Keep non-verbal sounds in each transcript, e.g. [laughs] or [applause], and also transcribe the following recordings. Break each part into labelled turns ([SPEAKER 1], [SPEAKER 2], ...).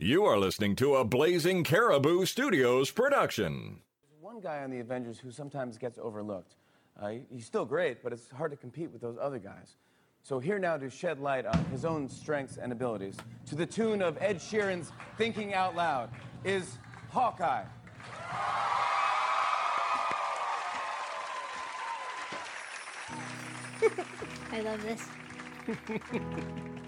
[SPEAKER 1] You are listening to a Blazing Caribou Studios production.
[SPEAKER 2] There's one guy on the Avengers who sometimes gets overlooked. Uh, he's still great, but it's hard to compete with those other guys. So here now to shed light on his own strengths and abilities, to the tune of Ed Sheeran's "Thinking Out Loud," is Hawkeye. [laughs]
[SPEAKER 3] I love this. [laughs]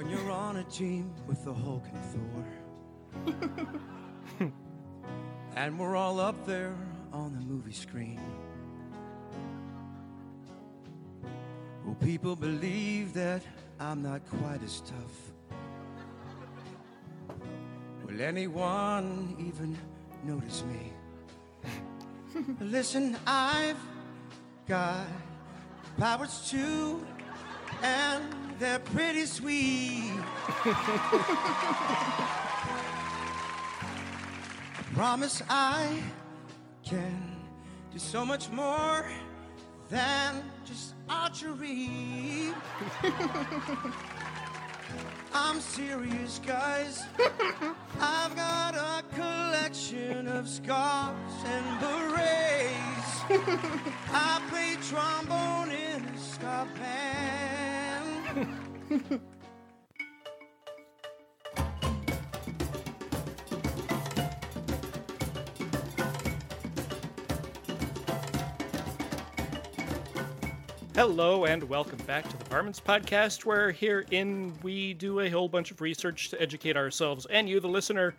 [SPEAKER 4] When you're on a team with the Hulk and Thor, [laughs] and we're all up there on the movie screen. Will people believe that I'm not quite as tough? Will anyone even notice me? [laughs] Listen, I've got powers too, and they're pretty sweet. [laughs] Promise I can do so much more than just archery. [laughs] I'm serious, guys. I've got a collection of scarves and berets. [laughs] I play trombone in a ska band. [laughs]
[SPEAKER 5] Hello and welcome back to the Varmints Podcast, where here in we do a whole bunch of research to educate ourselves and you, the listener,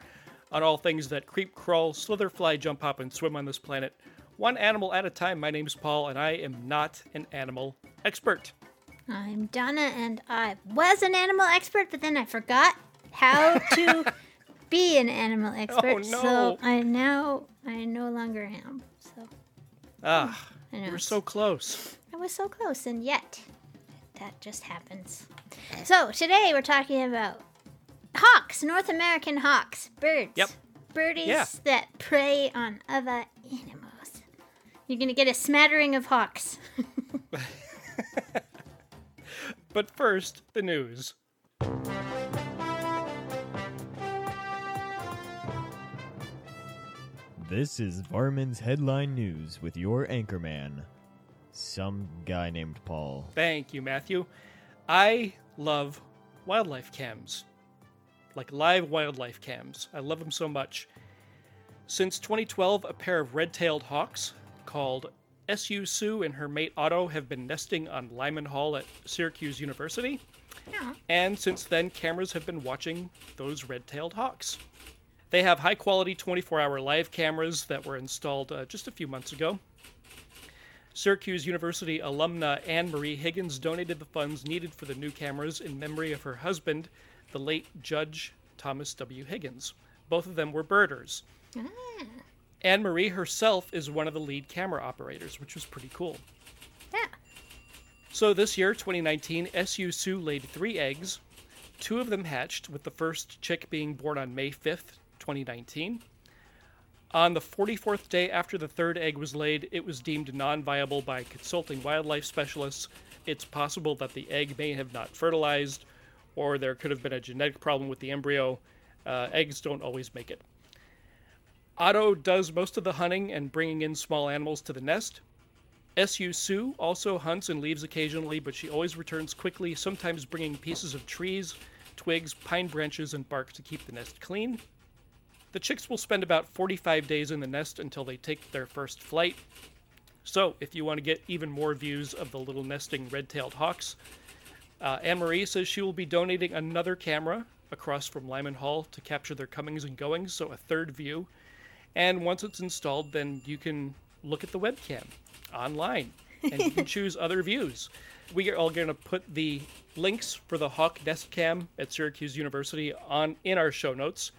[SPEAKER 5] on all things that creep, crawl, slither, fly, jump, hop, and swim on this planet, one animal at a time. My name's Paul, and I am not an animal expert.
[SPEAKER 3] I'm Donna, and I was an animal expert, but then I forgot how to [laughs] be an animal expert.
[SPEAKER 5] Oh, no.
[SPEAKER 3] So I now I no longer am. So
[SPEAKER 5] Ah,
[SPEAKER 3] I know
[SPEAKER 5] you were so close.
[SPEAKER 3] I was so close, and yet that just happens. So today we're talking about hawks, North American hawks, birds.
[SPEAKER 5] Yep.
[SPEAKER 3] Birdies
[SPEAKER 5] Yeah.
[SPEAKER 3] that prey on other animals. You're gonna get a smattering of hawks. [laughs] [laughs]
[SPEAKER 5] But first, the news.
[SPEAKER 6] This is Varmints Headline News with your anchorman, some guy named Paul.
[SPEAKER 5] Thank you, Matthew. I love wildlife cams, like live wildlife cams. I love them so much. Since 2012, a pair of red tailed hawks called SU Sue and her mate Otto have been nesting on Lyman Hall at Syracuse University. And since then, cameras have been watching those red tailed hawks. They have high quality 24 hour live cameras that were installed uh, just a few months ago. Syracuse University alumna Anne Marie Higgins donated the funds needed for the new cameras in memory of her husband, the late Judge Thomas W. Higgins. Both of them were birders. Anne Marie herself is one of the lead camera operators, which was pretty cool.
[SPEAKER 3] Yeah.
[SPEAKER 5] So this year, 2019, SU Sue laid three eggs. Two of them hatched, with the first chick being born on May 5th, 2019. On the 44th day after the third egg was laid, it was deemed non viable by consulting wildlife specialists. It's possible that the egg may have not fertilized, or there could have been a genetic problem with the embryo. Uh, eggs don't always make it. Otto does most of the hunting and bringing in small animals to the nest. SU Sue also hunts and leaves occasionally, but she always returns quickly, sometimes bringing pieces of trees, twigs, pine branches, and bark to keep the nest clean. The chicks will spend about 45 days in the nest until they take their first flight. So, if you want to get even more views of the little nesting red tailed hawks, uh, Anne Marie says she will be donating another camera across from Lyman Hall to capture their comings and goings, so a third view. And once it's installed, then you can look at the webcam online and you can [laughs] choose other views. We are all going to put the links for the Hawk Nest Cam at Syracuse University on in our show notes.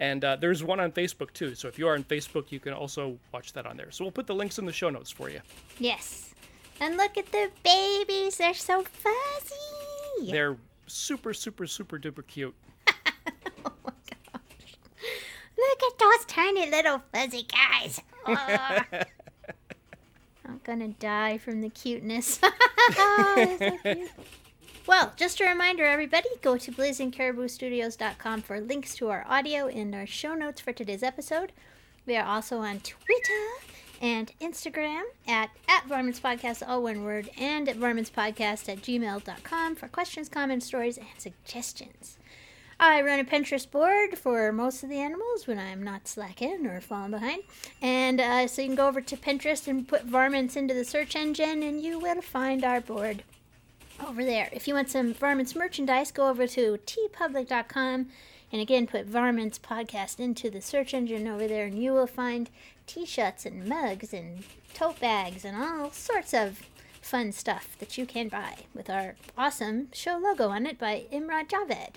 [SPEAKER 5] And uh, there's one on Facebook too. So if you are on Facebook, you can also watch that on there. So we'll put the links in the show notes for you.
[SPEAKER 3] Yes. And look at the babies. They're so fuzzy.
[SPEAKER 5] They're super, super, super duper cute. [laughs]
[SPEAKER 3] Look at those tiny little fuzzy guys. [laughs] I'm gonna die from the cuteness. They're so cute. Well, just a reminder, everybody, go to blazingcariboustudios.com for links to our audio and our show notes for today's episode. We are also on Twitter and Instagram at, at Varmints Podcast, all one word, and at varmintspodcast at gmail.com for questions, comments, stories, and suggestions. I run a Pinterest board for most of the animals when I'm not slacking or falling behind. And uh, so you can go over to Pinterest and put varmints into the search engine, and you will find our board over there. If you want some varmints merchandise, go over to teepublic.com and again put varmints podcast into the search engine over there, and you will find t-shirts and mugs and tote bags and all sorts of fun stuff that you can buy with our awesome show logo on it by Imrad Javed.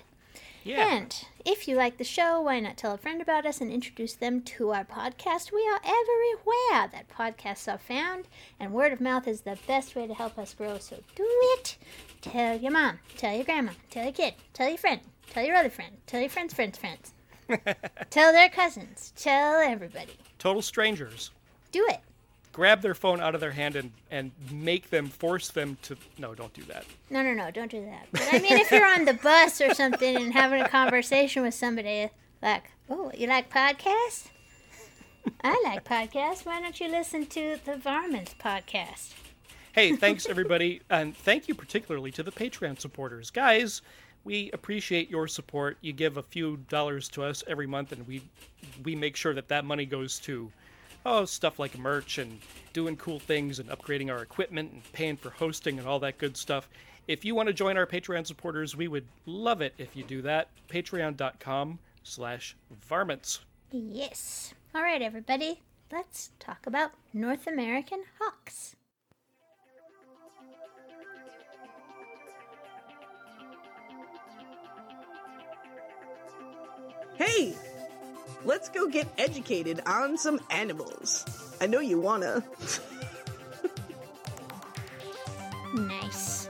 [SPEAKER 5] Yeah.
[SPEAKER 3] And if you like the show, why not tell a friend about us and introduce them to our podcast? We are everywhere that podcasts are found, and word of mouth is the best way to help us grow. So do it. Tell your mom, tell your grandma, tell your kid, tell your friend, tell your other friend, tell your friend's friend's friends, [laughs] tell their cousins, tell everybody.
[SPEAKER 5] Total strangers.
[SPEAKER 3] Do it.
[SPEAKER 5] Grab their phone out of their hand and, and make them, force them to. No, don't do that.
[SPEAKER 3] No, no, no, don't do that. But I mean, if you're on the bus or something and having a conversation with somebody, like, oh, you like podcasts? I like podcasts. Why don't you listen to the Varmints podcast?
[SPEAKER 5] Hey, thanks everybody, and thank you particularly to the Patreon supporters, guys. We appreciate your support. You give a few dollars to us every month, and we we make sure that that money goes to oh stuff like merch and doing cool things and upgrading our equipment and paying for hosting and all that good stuff. If you want to join our Patreon supporters, we would love it if you do that. Patreon.com slash varmints.
[SPEAKER 3] Yes. All right, everybody. Let's talk about North American hawks.
[SPEAKER 7] Hey, let's go get educated on some animals. I know you wanna.
[SPEAKER 3] Nice.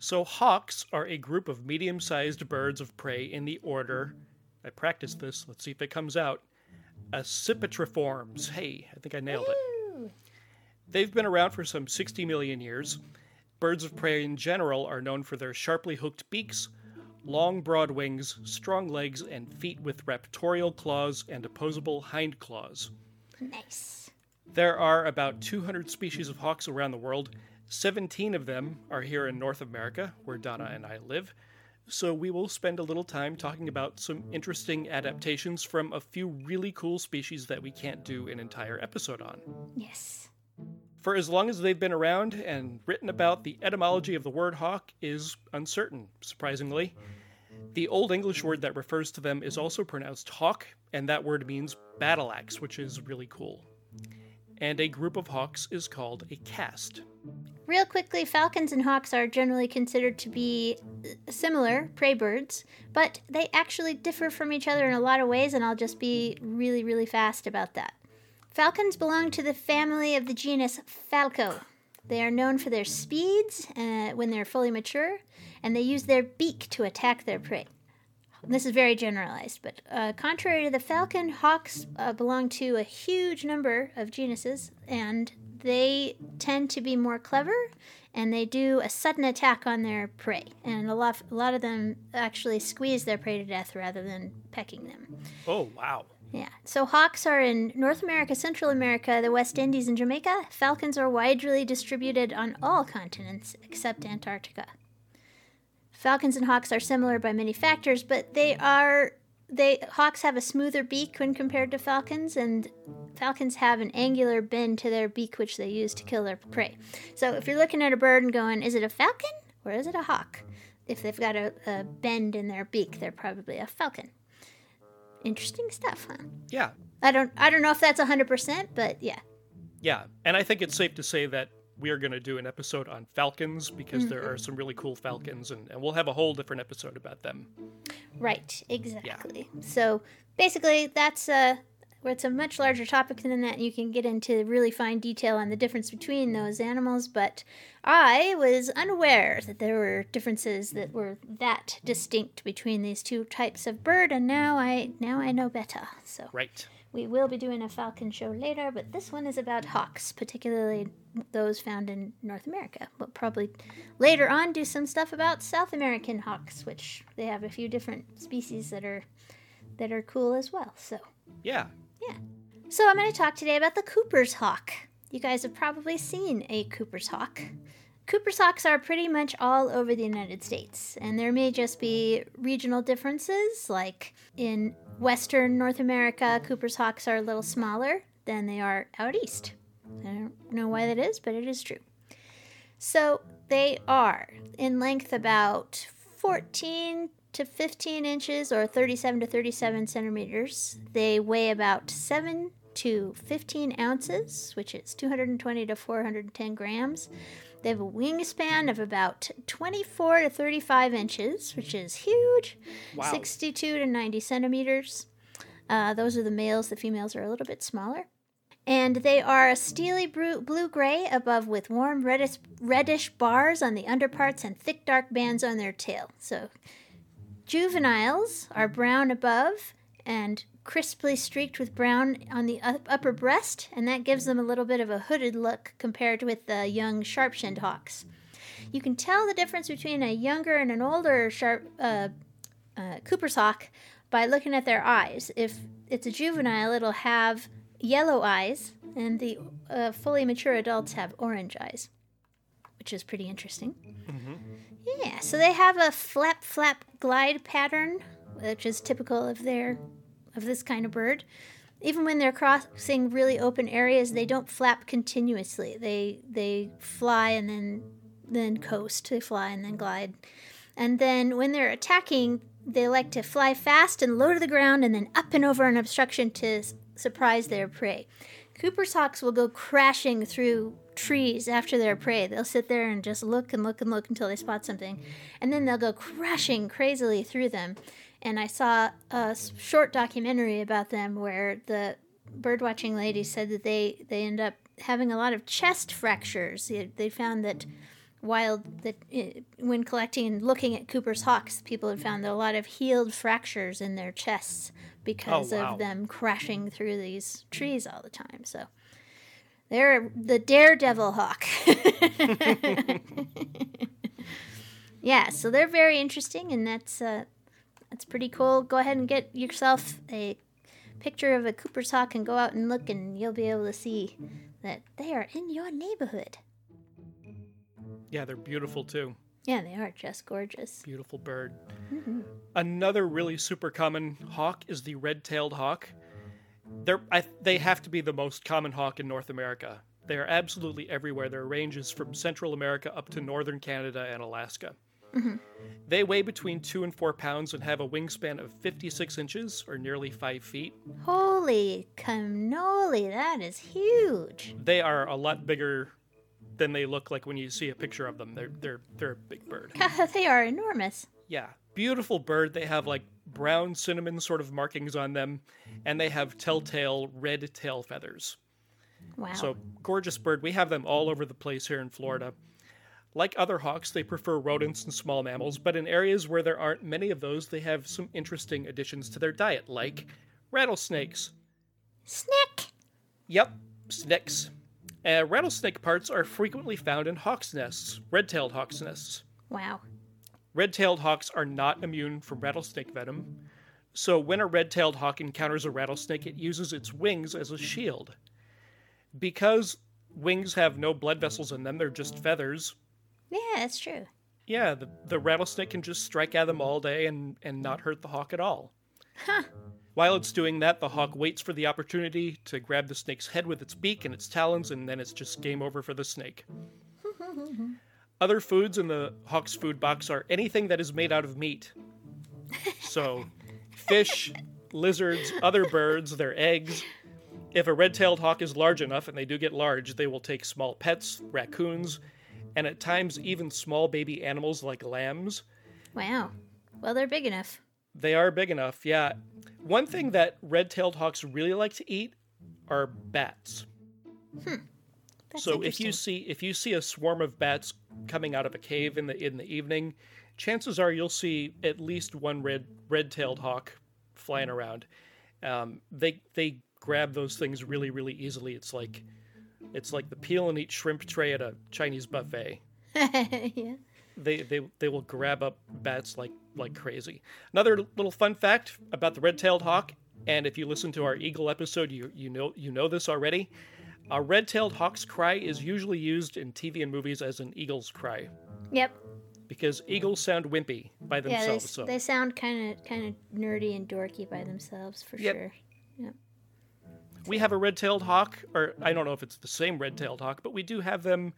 [SPEAKER 5] So, hawks are a group of medium sized birds of prey in the order. I practiced this, let's see if it comes out. Accipitriformes. Hey, I think I nailed it. They've been around for some 60 million years. Birds of prey in general are known for their sharply hooked beaks, long, broad wings, strong legs, and feet with raptorial claws and opposable hind claws.
[SPEAKER 3] Nice.
[SPEAKER 5] There are about 200 species of hawks around the world. 17 of them are here in North America, where Donna and I live. So we will spend a little time talking about some interesting adaptations from a few really cool species that we can't do an entire episode on.
[SPEAKER 3] Yes.
[SPEAKER 5] For as long as they've been around and written about, the etymology of the word hawk is uncertain, surprisingly. The Old English word that refers to them is also pronounced hawk, and that word means battle axe, which is really cool. And a group of hawks is called a cast.
[SPEAKER 3] Real quickly, falcons and hawks are generally considered to be uh, similar prey birds, but they actually differ from each other in a lot of ways, and I'll just be really, really fast about that. Falcons belong to the family of the genus Falco. They are known for their speeds uh, when they're fully mature, and they use their beak to attack their prey. This is very generalized, but uh, contrary to the falcon, hawks uh, belong to a huge number of genuses, and they tend to be more clever, and they do a sudden attack on their prey. And a lot, a lot of them actually squeeze their prey to death rather than pecking them.
[SPEAKER 5] Oh, wow.
[SPEAKER 3] Yeah. So hawks are in North America, Central America, the West Indies, and Jamaica. Falcons are widely distributed on all continents except Antarctica. Falcons and hawks are similar by many factors, but they are they hawks have a smoother beak when compared to falcons and falcons have an angular bend to their beak which they use to kill their prey. So if you're looking at a bird and going, is it a falcon or is it a hawk? If they've got a, a bend in their beak, they're probably a falcon. Interesting stuff, huh?
[SPEAKER 5] Yeah.
[SPEAKER 3] I don't I don't know if that's 100%, but yeah.
[SPEAKER 5] Yeah. And I think it's safe to say that we are going to do an episode on falcons because there are some really cool falcons, and, and we'll have a whole different episode about them.
[SPEAKER 3] Right, exactly. Yeah. So basically, that's uh, where it's a much larger topic than that. and You can get into really fine detail on the difference between those animals, but I was unaware that there were differences that were that distinct between these two types of bird, and now I now I know better. So
[SPEAKER 5] Right.
[SPEAKER 3] We will be doing a falcon show later, but this one is about hawks, particularly those found in North America. We'll probably later on do some stuff about South American hawks, which they have a few different species that are that are cool as well. So,
[SPEAKER 5] Yeah.
[SPEAKER 3] Yeah. So I'm going to talk today about the Cooper's hawk. You guys have probably seen a Cooper's hawk. Cooper's hawks are pretty much all over the United States, and there may just be regional differences. Like in Western North America, Cooper's hawks are a little smaller than they are out east. I don't know why that is, but it is true. So they are in length about 14 to 15 inches or 37 to 37 centimeters. They weigh about 7 to 15 ounces, which is 220 to 410 grams. They have a wingspan of about 24 to 35 inches, which is huge.
[SPEAKER 5] Wow.
[SPEAKER 3] 62 to 90 centimeters. Uh, those are the males. The females are a little bit smaller. And they are a steely blue gray above with warm reddish, reddish bars on the underparts and thick dark bands on their tail. So juveniles are brown above and crisply streaked with brown on the upper breast, and that gives them a little bit of a hooded look compared with the young sharp shinned hawks. You can tell the difference between a younger and an older sharp uh, uh, Cooper's hawk by looking at their eyes. If it's a juvenile, it'll have yellow eyes, and the uh, fully mature adults have orange eyes, which is pretty interesting. Yeah, so they have a flap flap glide pattern, which is typical of their of this kind of bird. Even when they're crossing really open areas, they don't flap continuously. They they fly and then then coast. They fly and then glide. And then when they're attacking, they like to fly fast and low to the ground and then up and over an obstruction to s- surprise their prey. Cooper's hawks will go crashing through trees after their prey. They'll sit there and just look and look and look until they spot something, and then they'll go crashing crazily through them. And I saw a short documentary about them where the birdwatching lady said that they they end up having a lot of chest fractures. They, found that wild that uh, when collecting and looking at Cooper's hawks, people had found a lot of healed fractures in their chests because
[SPEAKER 5] wow.
[SPEAKER 3] of them crashing through these trees all the time. So they're the daredevil hawk. [laughs] yeah, so they're very interesting, and that's uh, that's pretty cool. Go ahead and get yourself a picture of a Cooper's hawk and go out and look, and you'll be able to see that they are in your neighborhood.
[SPEAKER 5] Yeah, they're beautiful too.
[SPEAKER 3] Yeah, they are just gorgeous.
[SPEAKER 5] Beautiful bird. Another really super common hawk is the red-tailed hawk. They're I, they have to be the most common hawk in North America. They are absolutely everywhere. Their range is from Central America up to northern Canada and Alaska. Mm-hmm. They weigh between two and four pounds and have a wingspan of 56 inches, or nearly five feet.
[SPEAKER 3] Holy cannoli, that is huge.
[SPEAKER 5] They are a lot bigger than they look like when you see a picture of them. They're they're they're a big bird. [laughs]
[SPEAKER 3] they are enormous.
[SPEAKER 5] Yeah, beautiful bird. They have like brown cinnamon sort of markings on them, and they have telltale red tail feathers.
[SPEAKER 3] Wow.
[SPEAKER 5] So gorgeous bird. We have them all over the place here in Florida. Like other hawks, they prefer rodents and small mammals, but in areas where there aren't many of those, they have some interesting additions to their diet, like rattlesnakes.
[SPEAKER 3] Snick!
[SPEAKER 5] Yep, snakes. Uh, rattlesnake parts are frequently found in hawks' nests, red-tailed hawks' nests.
[SPEAKER 3] Wow.
[SPEAKER 5] Red-tailed hawks are not immune from rattlesnake venom, so when a red-tailed hawk encounters a rattlesnake, it uses its wings as a shield. Because wings have no blood vessels in them, they're just feathers.
[SPEAKER 3] Yeah, that's true.
[SPEAKER 5] Yeah, the, the rattlesnake can just strike at them all day and, and not hurt the hawk at all.
[SPEAKER 3] Huh.
[SPEAKER 5] While it's doing that, the hawk waits for the opportunity to grab the snake's head with its beak and its talons, and then it's just game over for the snake. [laughs] Other foods in the hawk's food box are anything that is made out of meat. So, fish, lizards, other birds, their eggs. If a red tailed hawk is large enough, and they do get large, they will take small pets, raccoons, and at times even small baby animals like lambs.
[SPEAKER 3] Wow. Well, they're big enough.
[SPEAKER 5] They are big enough, yeah. One thing that red tailed hawks really like to eat are bats. Hmm.
[SPEAKER 3] That's
[SPEAKER 5] so if you see if you see a swarm of bats coming out of a cave in the in the evening, chances are you'll see at least one red red tailed hawk flying around. Um, they they grab those things really, really easily. It's like it's like the peel and eat shrimp tray at a Chinese buffet. [laughs]
[SPEAKER 3] yeah.
[SPEAKER 5] They they they will grab up bats like like crazy. Another little fun fact about the red-tailed hawk, and if you listen to our eagle episode, you you know you know this already. A red-tailed hawk's cry is usually used in TV and movies as an eagle's cry
[SPEAKER 3] Yep.
[SPEAKER 5] because eagles sound wimpy by
[SPEAKER 3] Yeah, they,
[SPEAKER 5] themselves. so
[SPEAKER 3] they sound kind of kind of nerdy and dorky by themselves for
[SPEAKER 5] Yep.
[SPEAKER 3] sure. Yep.
[SPEAKER 5] we have a red-tailed hawk, or I don't know if it's the same red-tailed hawk, but we do have them,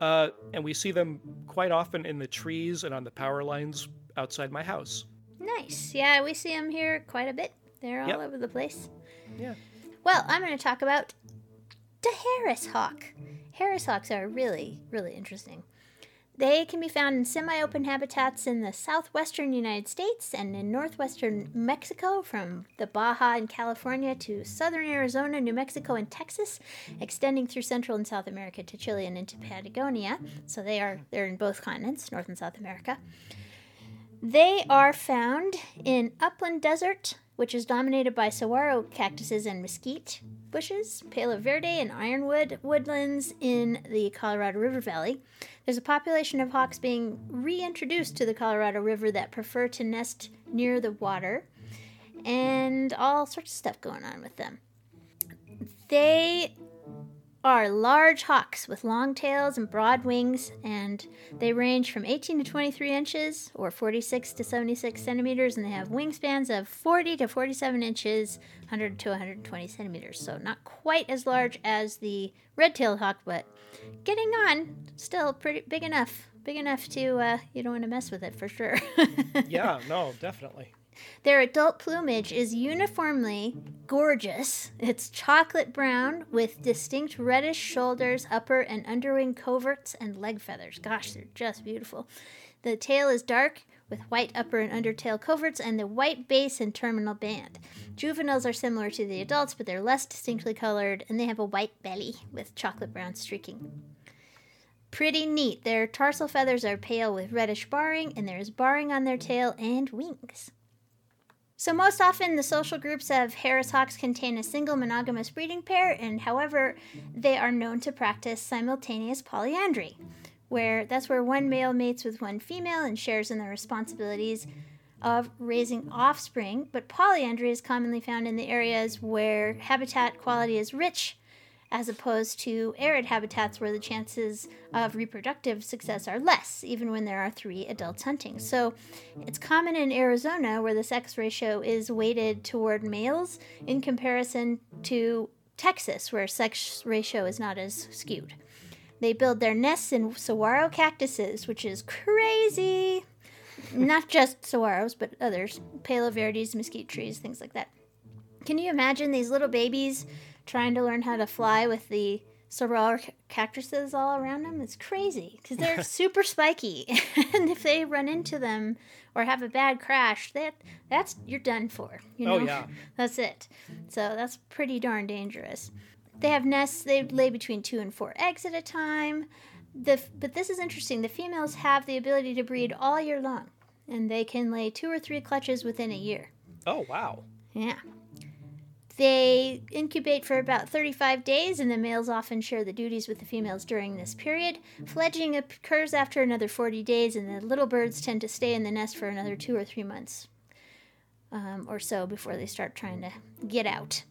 [SPEAKER 5] uh, and we see them quite often in the trees and on the power lines outside my house.
[SPEAKER 3] Nice. Yeah, we see them here quite a bit. They're all
[SPEAKER 5] Yep.
[SPEAKER 3] over the place.
[SPEAKER 5] Yeah.
[SPEAKER 3] Well, I'm going to talk about the Harris hawk. Harris hawks are really, really interesting. They can be found in semi open habitats in the southwestern United States and in northwestern Mexico, from the Baja in California to southern Arizona, New Mexico, and Texas, extending through Central and South America to Chile and into Patagonia. So they are they're in both continents, North and South America. They are found in upland desert, which is dominated by saguaro cactuses and mesquite bushes, palo verde and ironwood woodlands in the Colorado River Valley. There's a population of hawks being reintroduced to the Colorado River that prefer to nest near the water, and all sorts of stuff going on with them. They are large hawks with long tails and broad wings, and they range from 18 to 23 inches or 46 to 76 centimeters, and they have wingspans of 40 to 47 inches, 100 to 120 centimeters. So, not quite as large as the red tailed hawk, but getting on, still pretty big enough. Big enough to, uh, you don't want to mess with it for sure. [laughs]
[SPEAKER 5] Yeah, no, definitely.
[SPEAKER 3] Their adult plumage is uniformly gorgeous. It's chocolate brown with distinct reddish shoulders, upper and underwing coverts, and leg feathers. Gosh, they're just beautiful. The tail is dark with white upper and undertail coverts and the white base and terminal band. Juveniles are similar to the adults, but they're less distinctly colored and they have a white belly with chocolate brown streaking. Pretty neat. Their tarsal feathers are pale with reddish barring, and there is barring on their tail and wings. So, most often, the social groups of Harris hawks contain a single monogamous breeding pair, and however, they are known to practice simultaneous polyandry, where that's where one male mates with one female and shares in the responsibilities of raising offspring. But polyandry is commonly found in the areas where habitat quality is rich, as opposed to arid habitats where the chances of reproductive success are less, even when there are three adults hunting. So it's common in Arizona where the sex ratio is weighted toward males in comparison to Texas, where sex ratio is not as skewed. They build their nests in saguaro cactuses, which is crazy. Not just saguaros, but others, palo verdes, mesquite trees, things like that. Can you imagine these little babies trying to learn how to fly with the saguaro cactuses all around them? is crazy because they're [laughs] super spiky, [laughs] and if they run into them or have a bad crash, that that's you're done for. You oh, know?
[SPEAKER 5] Oh, yeah. [laughs]
[SPEAKER 3] that's it. So that's pretty darn dangerous. They have nests. They lay between two and four eggs at a time. The but this is interesting. The females have the ability to breed all year long, and they can lay two or three clutches within a year.
[SPEAKER 5] Oh, wow.
[SPEAKER 3] Yeah. They incubate for about 35 days, and the males often share the duties with the females during this period. Fledging occurs after another 40 days, and the little birds tend to stay in the nest for another two or three months um, or so before they start trying to get out.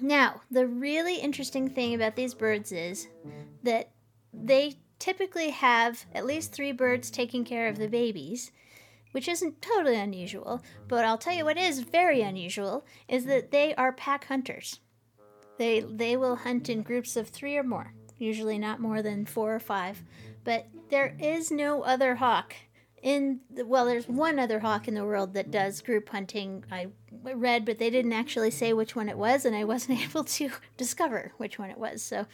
[SPEAKER 3] Now, the really interesting thing about these birds is that they typically have at least three birds taking care of the babies which isn't totally unusual, but I'll tell you what is very unusual is that they are pack hunters. They they will hunt in groups of 3 or more, usually not more than 4 or 5, but there is no other hawk in the, well there's one other hawk in the world that does group hunting. I read but they didn't actually say which one it was and I wasn't [laughs] able to discover which one it was. So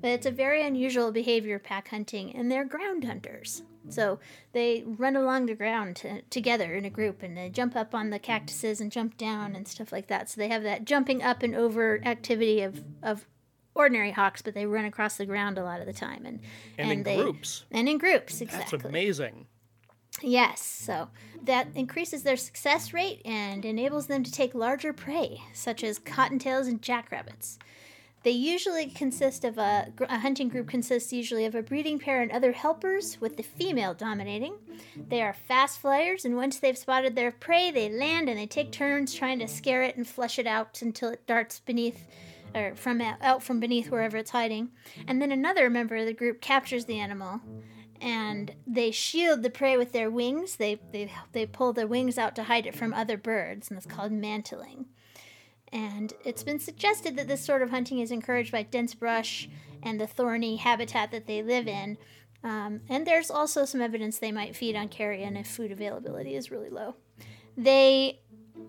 [SPEAKER 3] but it's a very unusual behavior pack hunting and they're ground hunters. So they run along the ground together in a group and they jump up on the cactuses and jump down and stuff like that. So they have that jumping up and over activity of, of ordinary hawks, but they run across the ground a lot of the time. And,
[SPEAKER 5] And in
[SPEAKER 3] they,
[SPEAKER 5] groups.
[SPEAKER 3] And in groups, exactly.
[SPEAKER 5] That's amazing.
[SPEAKER 3] Yes, so that increases their success rate and enables them to take larger prey, such as cottontails and jackrabbits. They usually consist of a, a hunting group consists usually of a breeding pair and other helpers, with the female dominating. They are fast flyers, and once they've spotted their prey, they land and they take turns trying to scare it and flush it out until it darts beneath or from out from beneath wherever it's hiding. And then another member of the group captures the animal and they shield the prey with their wings. They, they, they pull their wings out to hide it from other birds, and it's called mantling. And it's been suggested that this sort of hunting is encouraged by dense brush and the thorny habitat that they live in. Um, and there's also some evidence they might feed on carrion if food availability is really low. They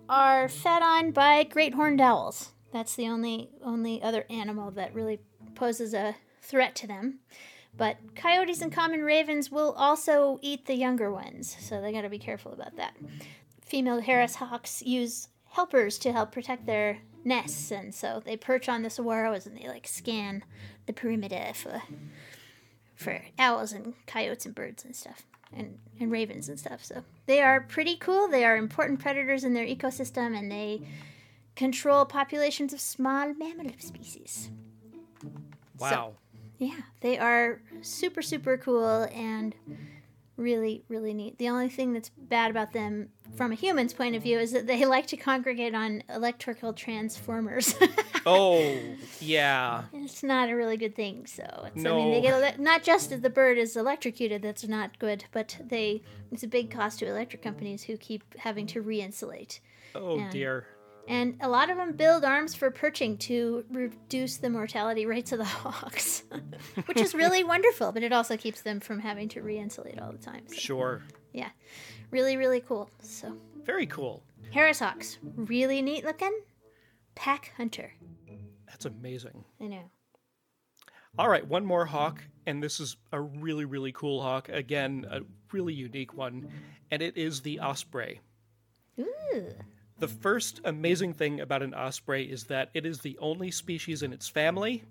[SPEAKER 3] are fed on by great horned owls. That's the only only other animal that really poses a threat to them. But coyotes and common ravens will also eat the younger ones, so they got to be careful about that. Female Harris hawks use helpers to help protect their nests, and so they perch on the saguaros and they like scan the perimeter for uh, for owls and coyotes and birds and stuff. And, and ravens and stuff. So they are pretty cool. They are important predators in their ecosystem and they control populations of small mammal species.
[SPEAKER 5] Wow.
[SPEAKER 3] Yeah, they are super, super cool and really, really neat. The only thing that's bad about them from a human's point of view is that they [laughs] like to congregate on electrical transformers. [laughs]
[SPEAKER 5] oh, yeah.
[SPEAKER 3] It's not a really good thing. So, it's,
[SPEAKER 5] No.
[SPEAKER 3] I mean, they get ele- not just that the bird is electrocuted, that's not good, but they it's a big cost to electric companies who keep having to re-insulate.
[SPEAKER 5] Oh,
[SPEAKER 3] And-
[SPEAKER 5] dear.
[SPEAKER 3] And a lot of them build arms for perching to reduce the mortality rates of the [laughs] hawks, which is really [laughs] wonderful, but it also keeps them from having to re insulate all the time. So,
[SPEAKER 5] Sure.
[SPEAKER 3] yeah, really, really cool. So,
[SPEAKER 5] Very cool.
[SPEAKER 3] Harris hawks, really neat looking. Pack hunter.
[SPEAKER 5] That's amazing.
[SPEAKER 3] I know.
[SPEAKER 5] All right, one more hawk, and this is a really, really cool hawk. Again, a really unique one, and it is the osprey.
[SPEAKER 3] Ooh.
[SPEAKER 5] The first amazing thing about an osprey is that it is the only species in its family,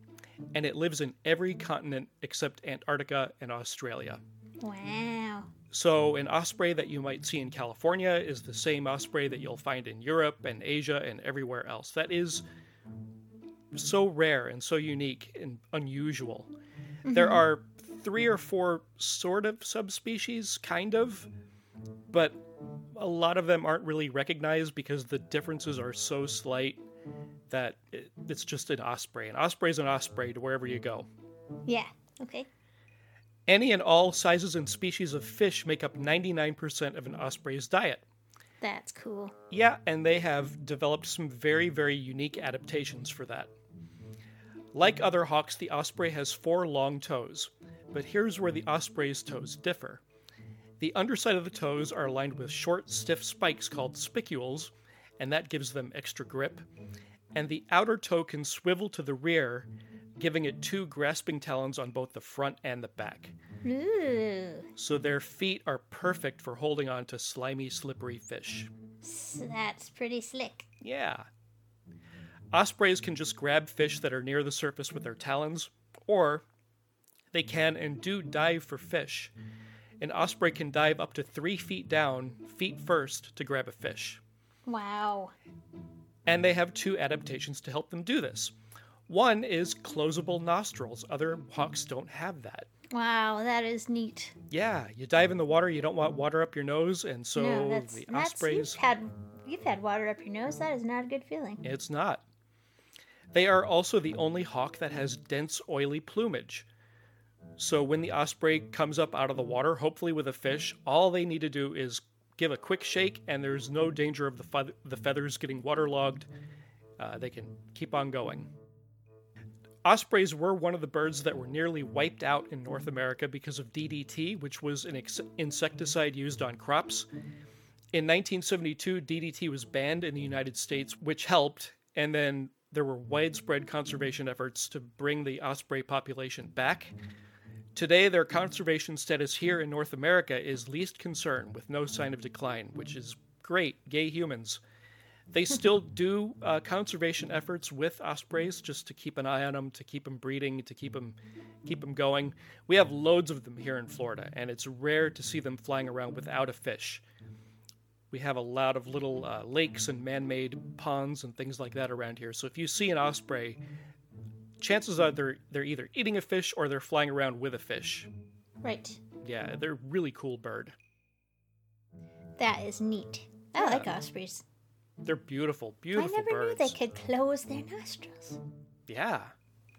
[SPEAKER 5] and it lives in every continent except Antarctica and Australia.
[SPEAKER 3] Wow.
[SPEAKER 5] So, an osprey that you might see in California is the same osprey that you'll find in Europe and Asia and everywhere else. That is so rare and so unique and unusual. There mm-hmm. are three or four sort of subspecies, kind of, but a lot of them aren't really recognized because the differences are so slight that it, it's just an osprey. An osprey is an osprey to wherever you go.
[SPEAKER 3] Yeah. Okay.
[SPEAKER 5] Any and all sizes and species of fish make up 99% of an osprey's diet.
[SPEAKER 3] That's cool.
[SPEAKER 5] Yeah, and they have developed some very, very unique adaptations for that. Like other hawks, the osprey has four long toes, but here's where the osprey's toes differ. The underside of the toes are lined with short, stiff spikes called spicules, and that gives them extra grip. And the outer toe can swivel to the rear, giving it two grasping talons on both the front and the back.
[SPEAKER 3] Ooh.
[SPEAKER 5] So their feet are perfect for holding on to slimy, slippery fish.
[SPEAKER 3] That's pretty slick.
[SPEAKER 5] Yeah. Ospreys can just grab fish that are near the surface with their talons, or they can and do dive for fish. An osprey can dive up to three feet down, feet first, to grab a fish.
[SPEAKER 3] Wow.
[SPEAKER 5] And they have two adaptations to help them do this. One is closable nostrils. Other hawks don't have that.
[SPEAKER 3] Wow, that is neat.
[SPEAKER 5] Yeah, you dive in the water, you don't want water up your nose, and so
[SPEAKER 3] no, that's,
[SPEAKER 5] the ospreys.
[SPEAKER 3] you've had you've had water up your nose. That is not a good feeling.
[SPEAKER 5] It's not. They are also the only hawk that has dense, oily plumage. So when the osprey comes up out of the water, hopefully with a fish, all they need to do is give a quick shake, and there's no danger of the, fe- the feathers getting waterlogged. Uh, they can keep on going. Ospreys were one of the birds that were nearly wiped out in North America because of DDT, which was an ex- insecticide used on crops. In 1972, DDT was banned in the United States, which helped, and then there were widespread conservation efforts to bring the osprey population back. Today, their conservation status here in North America is least concern with no sign of decline, which is great. Gay humans. They still [laughs] do uh, conservation efforts with ospreys just to keep an eye on them, to keep them breeding, to keep them keep them going. We have loads of them here in Florida, and it's rare to see them flying around without a fish. We have a lot of little uh, lakes and man-made ponds and things like that around here. So if you see an osprey, chances are they're they're either eating a fish or they're flying around with a fish.
[SPEAKER 3] Right.
[SPEAKER 5] Yeah, they're a really cool bird.
[SPEAKER 3] That is neat. I like ospreys.
[SPEAKER 5] They're beautiful, beautiful birds.
[SPEAKER 3] I never
[SPEAKER 5] birds.
[SPEAKER 3] knew they could close their nostrils.
[SPEAKER 5] Yeah.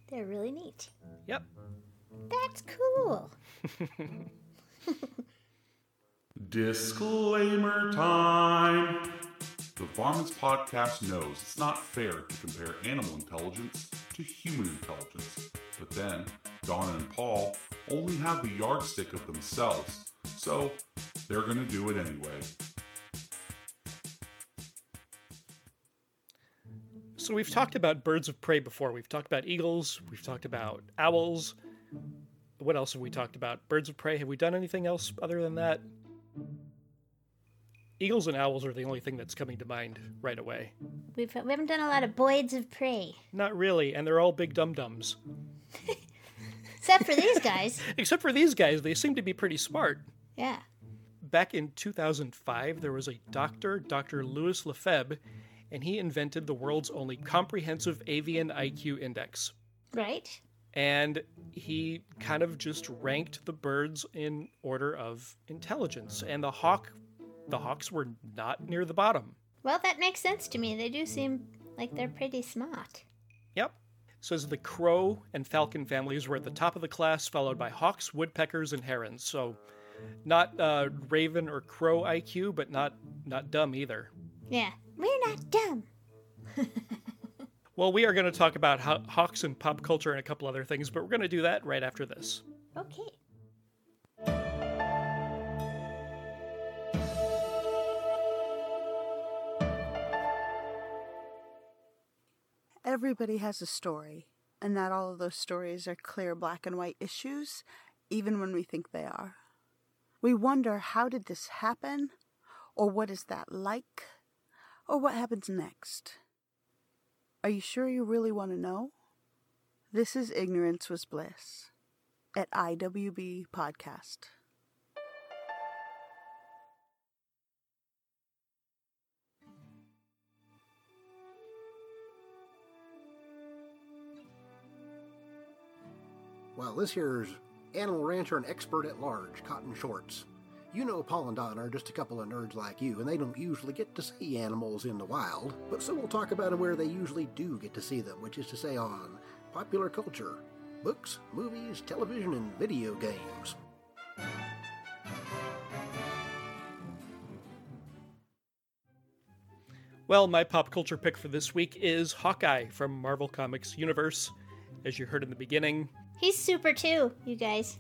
[SPEAKER 3] They're really neat.
[SPEAKER 5] Yep.
[SPEAKER 3] That's cool. [laughs] [laughs]
[SPEAKER 8] Disclaimer time! The Varmints podcast knows it's not fair to compare animal intelligence to human intelligence. But then, Donna and Paul only have the yardstick of themselves, so they're gonna do it anyway.
[SPEAKER 5] So we've talked about birds of prey before. We've talked about eagles. We've talked about owls. What else have we talked about? Birds of prey. Have we done anything else other than that? Eagles and owls are the only thing that's coming to mind right away.
[SPEAKER 3] We've, we haven't done a lot of boids of prey.
[SPEAKER 5] Not really, and they're all big dum dums. [laughs]
[SPEAKER 3] Except for these guys. [laughs]
[SPEAKER 5] Except for these guys, they seem to be pretty smart.
[SPEAKER 3] Yeah.
[SPEAKER 5] Back in 2005, there was a doctor, Dr. Louis Lefebvre, and he invented the world's only comprehensive avian IQ index.
[SPEAKER 3] Right?
[SPEAKER 5] and he kind of just ranked the birds in order of intelligence and the hawk the hawks were not near the bottom
[SPEAKER 3] Well, that makes sense to me. They do seem like they're pretty smart.
[SPEAKER 5] yep So as the crow and falcon families were at the top of the class followed by hawks woodpeckers and herons so not uh, raven or crow iq but not not dumb either
[SPEAKER 3] Yeah. We're not dumb. [laughs]
[SPEAKER 5] well we are going to talk about haw- hawks and pop culture and a couple other things but we're going to do that right after this
[SPEAKER 3] Okay.
[SPEAKER 9] Everybody has a story, and not all of those stories are clear black and white issues, even when we think they are. We wonder how did this happen, or what is that like, or what happens next. Are you sure you really want to know? This is Ignorance Was Bliss at IWB Podcast.
[SPEAKER 10] Well, this here's animal rancher and expert at large, Cotton Shorts. You know Paul and Don are just a couple of nerds like you, and they don't usually get to see animals in the wild. But so we'll talk about where they usually do get to see them, which is to say on popular culture, books, movies, television, and video games.
[SPEAKER 5] Well, my pop culture pick for this week is Hawkeye from Marvel Comics Universe. As you heard in the beginning,
[SPEAKER 3] He's super too, you guys.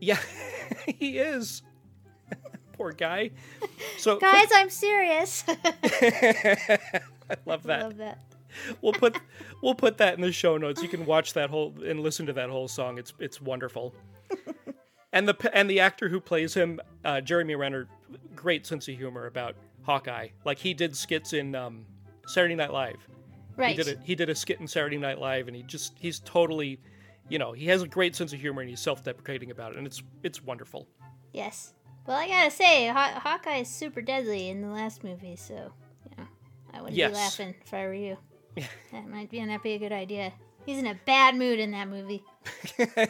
[SPEAKER 5] yeah, [laughs] he is. [laughs] Poor guy. So,
[SPEAKER 3] Guys, I'm serious. [laughs]
[SPEAKER 5] I love that.
[SPEAKER 3] Love that.
[SPEAKER 5] We'll put we'll put that in the show notes. You can watch that whole and listen to that whole song. It's it's wonderful. and the and the actor who plays him, uh, Jeremy Renner, great sense of humor about Hawkeye. Like he did skits in um, Saturday Night Live.
[SPEAKER 3] Right.
[SPEAKER 5] He did a, he did a skit in Saturday Night Live, and he just he's totally, you know, he has a great sense of humor, and he's self-deprecating about it, and it's it's wonderful.
[SPEAKER 3] Yes. Well, I gotta say, Haw- Hawkeye is super deadly in the last movie, so you know, I wouldn't
[SPEAKER 5] Yes.
[SPEAKER 3] be laughing if I were you. [laughs] that might be not be a good idea. He's in a bad mood in that movie. [laughs]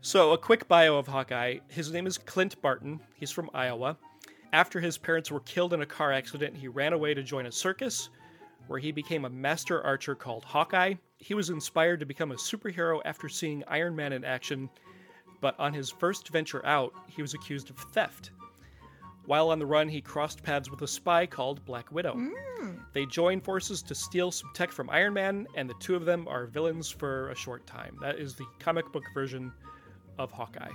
[SPEAKER 5] So, a quick bio of Hawkeye. His name is Clint Barton. He's from Iowa. After his parents were killed in a car accident, he ran away to join a circus where he became a master archer called Hawkeye. He was inspired to become a superhero after seeing Iron Man in action, but on his first venture out, he was accused of theft. While on the run, he crossed paths with a spy called Black Widow. Hmm. They join forces to steal some tech from Iron Man, and the two of them are villains for a short time. That is the comic book version of Hawkeye.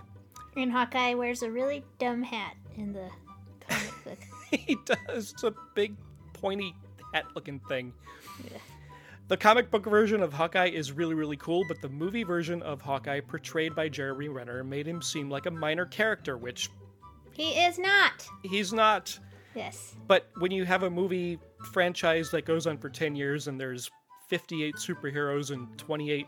[SPEAKER 3] And Hawkeye wears a really dumb hat in the comic book. [laughs]
[SPEAKER 5] he does. It's a big, pointy hat looking thing. The comic book version of Hawkeye is really, really cool, but the movie version of Hawkeye, portrayed by Jeremy Renner, made him seem like a minor character, which
[SPEAKER 3] He is not.
[SPEAKER 5] he's not.
[SPEAKER 3] Yes.
[SPEAKER 5] But when you have a movie franchise that goes on for 10 years and there's 58 superheroes and 28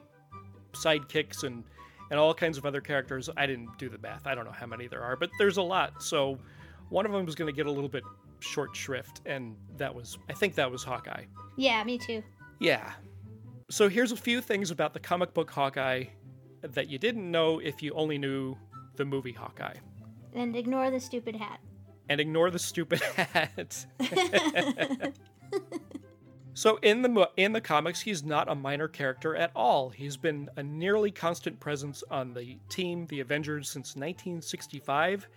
[SPEAKER 5] sidekicks and and all kinds of other characters, I didn't do the math. I don't know how many there are, but there's a lot. So one of them was going to get a little bit short shrift and that was I think that was Hawkeye.
[SPEAKER 3] Yeah, me too.
[SPEAKER 5] Yeah. So here's a few things about the comic book Hawkeye that you didn't know if you only knew the movie Hawkeye.
[SPEAKER 3] And ignore the stupid hat.
[SPEAKER 5] And ignore the stupid [laughs] hat. [laughs] so in the in the comics, he's not a minor character at all. He's been a nearly constant presence on the team, the Avengers, since 1965.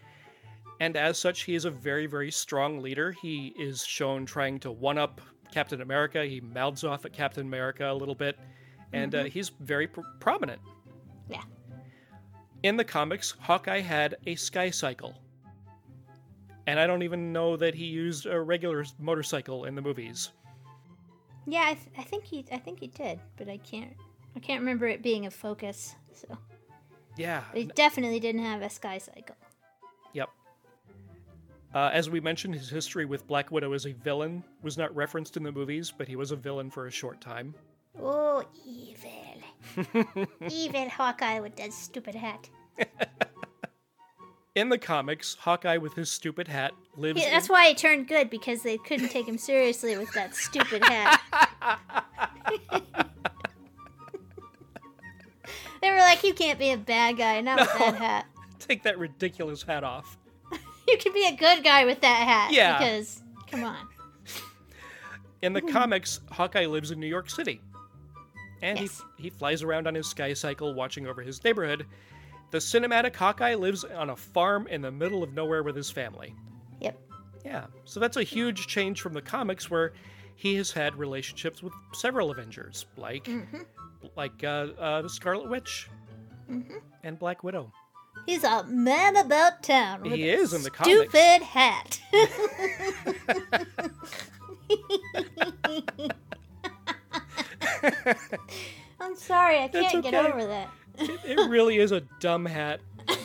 [SPEAKER 5] And as such, he is a very, very strong leader. He is shown trying to one up Captain America. He mouths off at Captain America a little bit, and uh,
[SPEAKER 3] Mhm.
[SPEAKER 5] he's very pr- prominent.
[SPEAKER 3] Yeah.
[SPEAKER 5] In the comics, Hawkeye had a sky cycle. And I don't even know that he used a regular motorcycle in the movies.
[SPEAKER 3] Yeah, I, th- I think he I think he did, but I can't I can't remember it being a focus. So
[SPEAKER 5] Yeah.
[SPEAKER 3] but he definitely didn't have a sky cycle.
[SPEAKER 5] Uh, as we mentioned, his history with Black Widow as a villain was not referenced in the movies, but he was a villain for a short time.
[SPEAKER 3] Oh, evil, [laughs] evil Hawkeye with that stupid hat. [laughs]
[SPEAKER 5] In the comics, Hawkeye with his stupid hat lives.
[SPEAKER 3] Yeah, that's
[SPEAKER 5] in-
[SPEAKER 3] why he turned good because they couldn't take him seriously with that stupid hat. [laughs] they were like, "You can't be a bad guy, not with that hat.
[SPEAKER 5] Take that ridiculous hat off. [laughs]
[SPEAKER 3] You can be a good guy with that hat."
[SPEAKER 5] Yeah.
[SPEAKER 3] Because, come on.
[SPEAKER 5] In the comics, Hawkeye lives in New York City. And
[SPEAKER 3] Yes.
[SPEAKER 5] he, he flies around on his sky cycle watching over his neighborhood. The cinematic Hawkeye lives on a farm in the middle of nowhere with his family.
[SPEAKER 3] Yep.
[SPEAKER 5] Yeah, so that's a huge change from the comics where he has had relationships with several Avengers, like
[SPEAKER 3] Mhm.
[SPEAKER 5] like uh, uh, the Scarlet Witch
[SPEAKER 3] Mhm.
[SPEAKER 5] and Black Widow.
[SPEAKER 3] He's a man about town. With
[SPEAKER 5] He
[SPEAKER 3] a
[SPEAKER 5] is in the comics.
[SPEAKER 3] stupid hat. [laughs] I'm sorry, I can't get over that.
[SPEAKER 5] It, it really is a dumb hat. [laughs]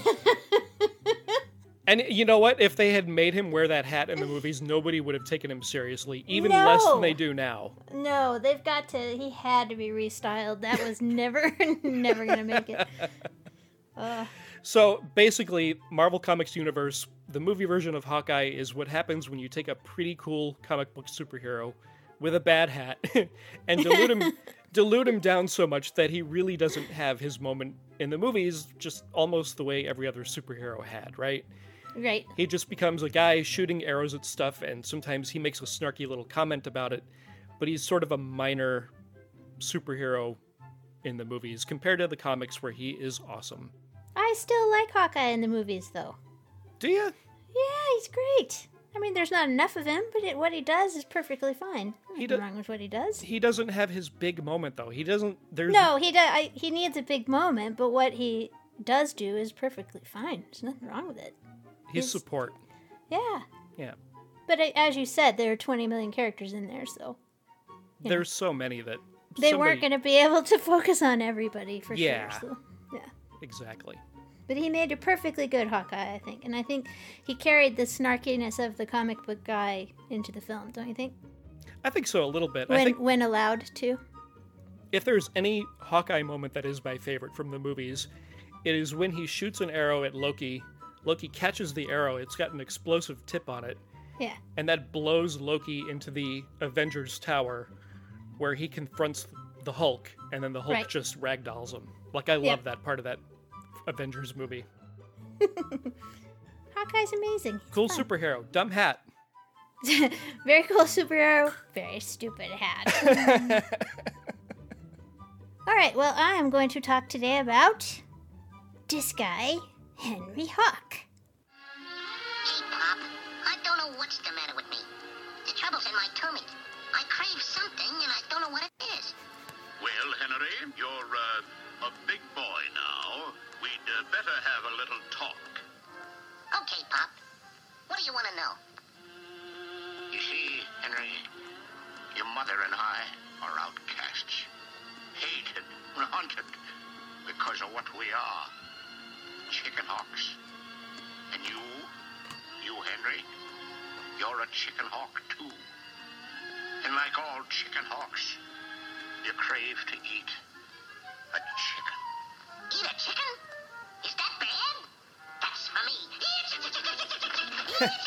[SPEAKER 5] And you know what? If they had made him wear that hat in the movies, nobody would have taken him seriously, even less than they do now.
[SPEAKER 3] No, they've got to. He had to be restyled. That was never, [laughs] never gonna make it. Uh,
[SPEAKER 5] So basically, Marvel Comics universe, the movie version of Hawkeye is what happens when you take a pretty cool comic book superhero with a bad hat [laughs] and dilute him [laughs] dilute him down so much that he really doesn't have his moment in the movies just almost the way every other superhero had, right?
[SPEAKER 3] right.
[SPEAKER 5] He just becomes a guy shooting arrows at stuff and sometimes he makes a snarky little comment about it, but he's sort of a minor superhero in the movies compared to the comics where he is awesome.
[SPEAKER 3] I still like Hawkeye in the movies, though.
[SPEAKER 5] Do you?
[SPEAKER 3] Yeah, he's great. I mean, there's not enough of him, but it, what he does is perfectly fine.
[SPEAKER 5] He
[SPEAKER 3] Nothing
[SPEAKER 5] do-
[SPEAKER 3] wrong with what he does.
[SPEAKER 5] He doesn't have his big moment though. He doesn't. There's
[SPEAKER 3] No, he does. I, he needs a big moment, but what he does do is perfectly fine. There's nothing wrong with it.
[SPEAKER 5] his
[SPEAKER 3] his-
[SPEAKER 5] support.
[SPEAKER 3] Yeah,
[SPEAKER 5] Yeah,
[SPEAKER 3] but as you said, there are 20 million characters in there, so
[SPEAKER 5] there's so many that
[SPEAKER 3] they
[SPEAKER 5] somebody-
[SPEAKER 3] weren't going to be able to focus on everybody for
[SPEAKER 5] Yeah.
[SPEAKER 3] sure. So.
[SPEAKER 5] Exactly.
[SPEAKER 3] But he made a perfectly good Hawkeye, I think, and I think he carried the snarkiness of the comic book guy into the film. Don't you think?
[SPEAKER 5] I think so a little bit. I
[SPEAKER 3] When
[SPEAKER 5] think
[SPEAKER 3] when allowed to.
[SPEAKER 5] if there's any Hawkeye moment that is my favorite from the movies, it is when he shoots an arrow at Loki. Loki catches the arrow. It's got an explosive tip on it,
[SPEAKER 3] Yeah.
[SPEAKER 5] and that blows Loki into the Avengers Tower, where he confronts the Hulk, and then the Hulk
[SPEAKER 3] Right.
[SPEAKER 5] just ragdolls him. Like I love
[SPEAKER 3] Yep.
[SPEAKER 5] that part of that Avengers movie. [laughs]
[SPEAKER 3] Hawkeye's amazing. He's
[SPEAKER 5] Cool
[SPEAKER 3] fun.
[SPEAKER 5] superhero, dumb hat. [laughs]
[SPEAKER 3] very cool superhero, very stupid hat. [laughs] All right, well, I am going to talk today about this guy, Henry Hawk.
[SPEAKER 11] Hey, Pop. I don't know what's the matter with me. The trouble's in my tummy. I crave something, and I don't know what it is.
[SPEAKER 12] Well, Henry, you're uh, a big boy now. We'd better have a little talk.
[SPEAKER 11] Okay, Pop. What do you want to know?
[SPEAKER 12] You see, Henry, your mother and I are outcasts. Hated and hunted because of what we are. Chicken hawks. And you, you, Henry, you're a a chicken hawk too. And like all chicken hawks, you crave to eat a chicken. [laughs]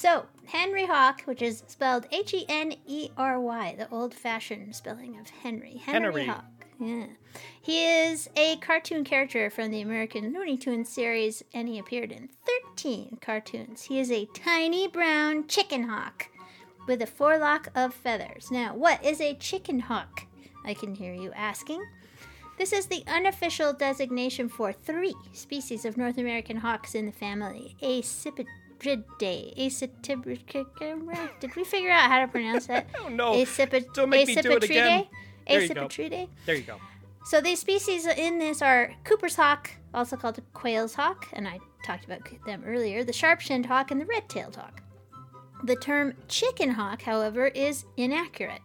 [SPEAKER 3] So, Henry Hawk, which is spelled H E N E R Y, the old fashioned spelling of Henry.
[SPEAKER 5] Henry.
[SPEAKER 3] Hawk. Yeah. He is a cartoon character from the American Looney Tunes series, and he appeared in 13 cartoons. He is a tiny brown chicken hawk with a forelock of feathers. Now, what is a chicken hawk? I can hear you asking. This is the unofficial designation for three species of North American hawks in the family Accipitridae. Accipitridae. Did we figure out how to pronounce that? [laughs]
[SPEAKER 5] Oh no!
[SPEAKER 3] Accipit-
[SPEAKER 5] Don't make me do it again. There you go.
[SPEAKER 3] Accipitridae.
[SPEAKER 5] There you go.
[SPEAKER 3] So these species in this are Cooper's hawk, also called the quail's hawk, and I talked about them earlier, the sharp-shinned hawk and the red-tailed hawk. The term chicken hawk, however, is inaccurate.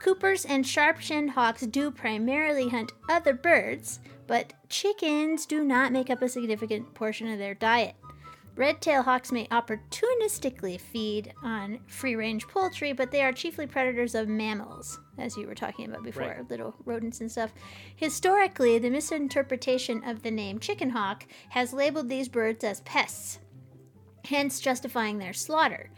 [SPEAKER 3] Coopers and sharp-shinned hawks do primarily hunt other birds, but chickens do not make up a significant portion of their diet. Red-tailed hawks may opportunistically feed on free-range poultry, but they are chiefly predators of mammals, as you were talking about before,
[SPEAKER 5] Right.
[SPEAKER 3] little rodents and stuff. Historically, the misinterpretation of the name chicken hawk has labeled these birds as pests, hence justifying their slaughter.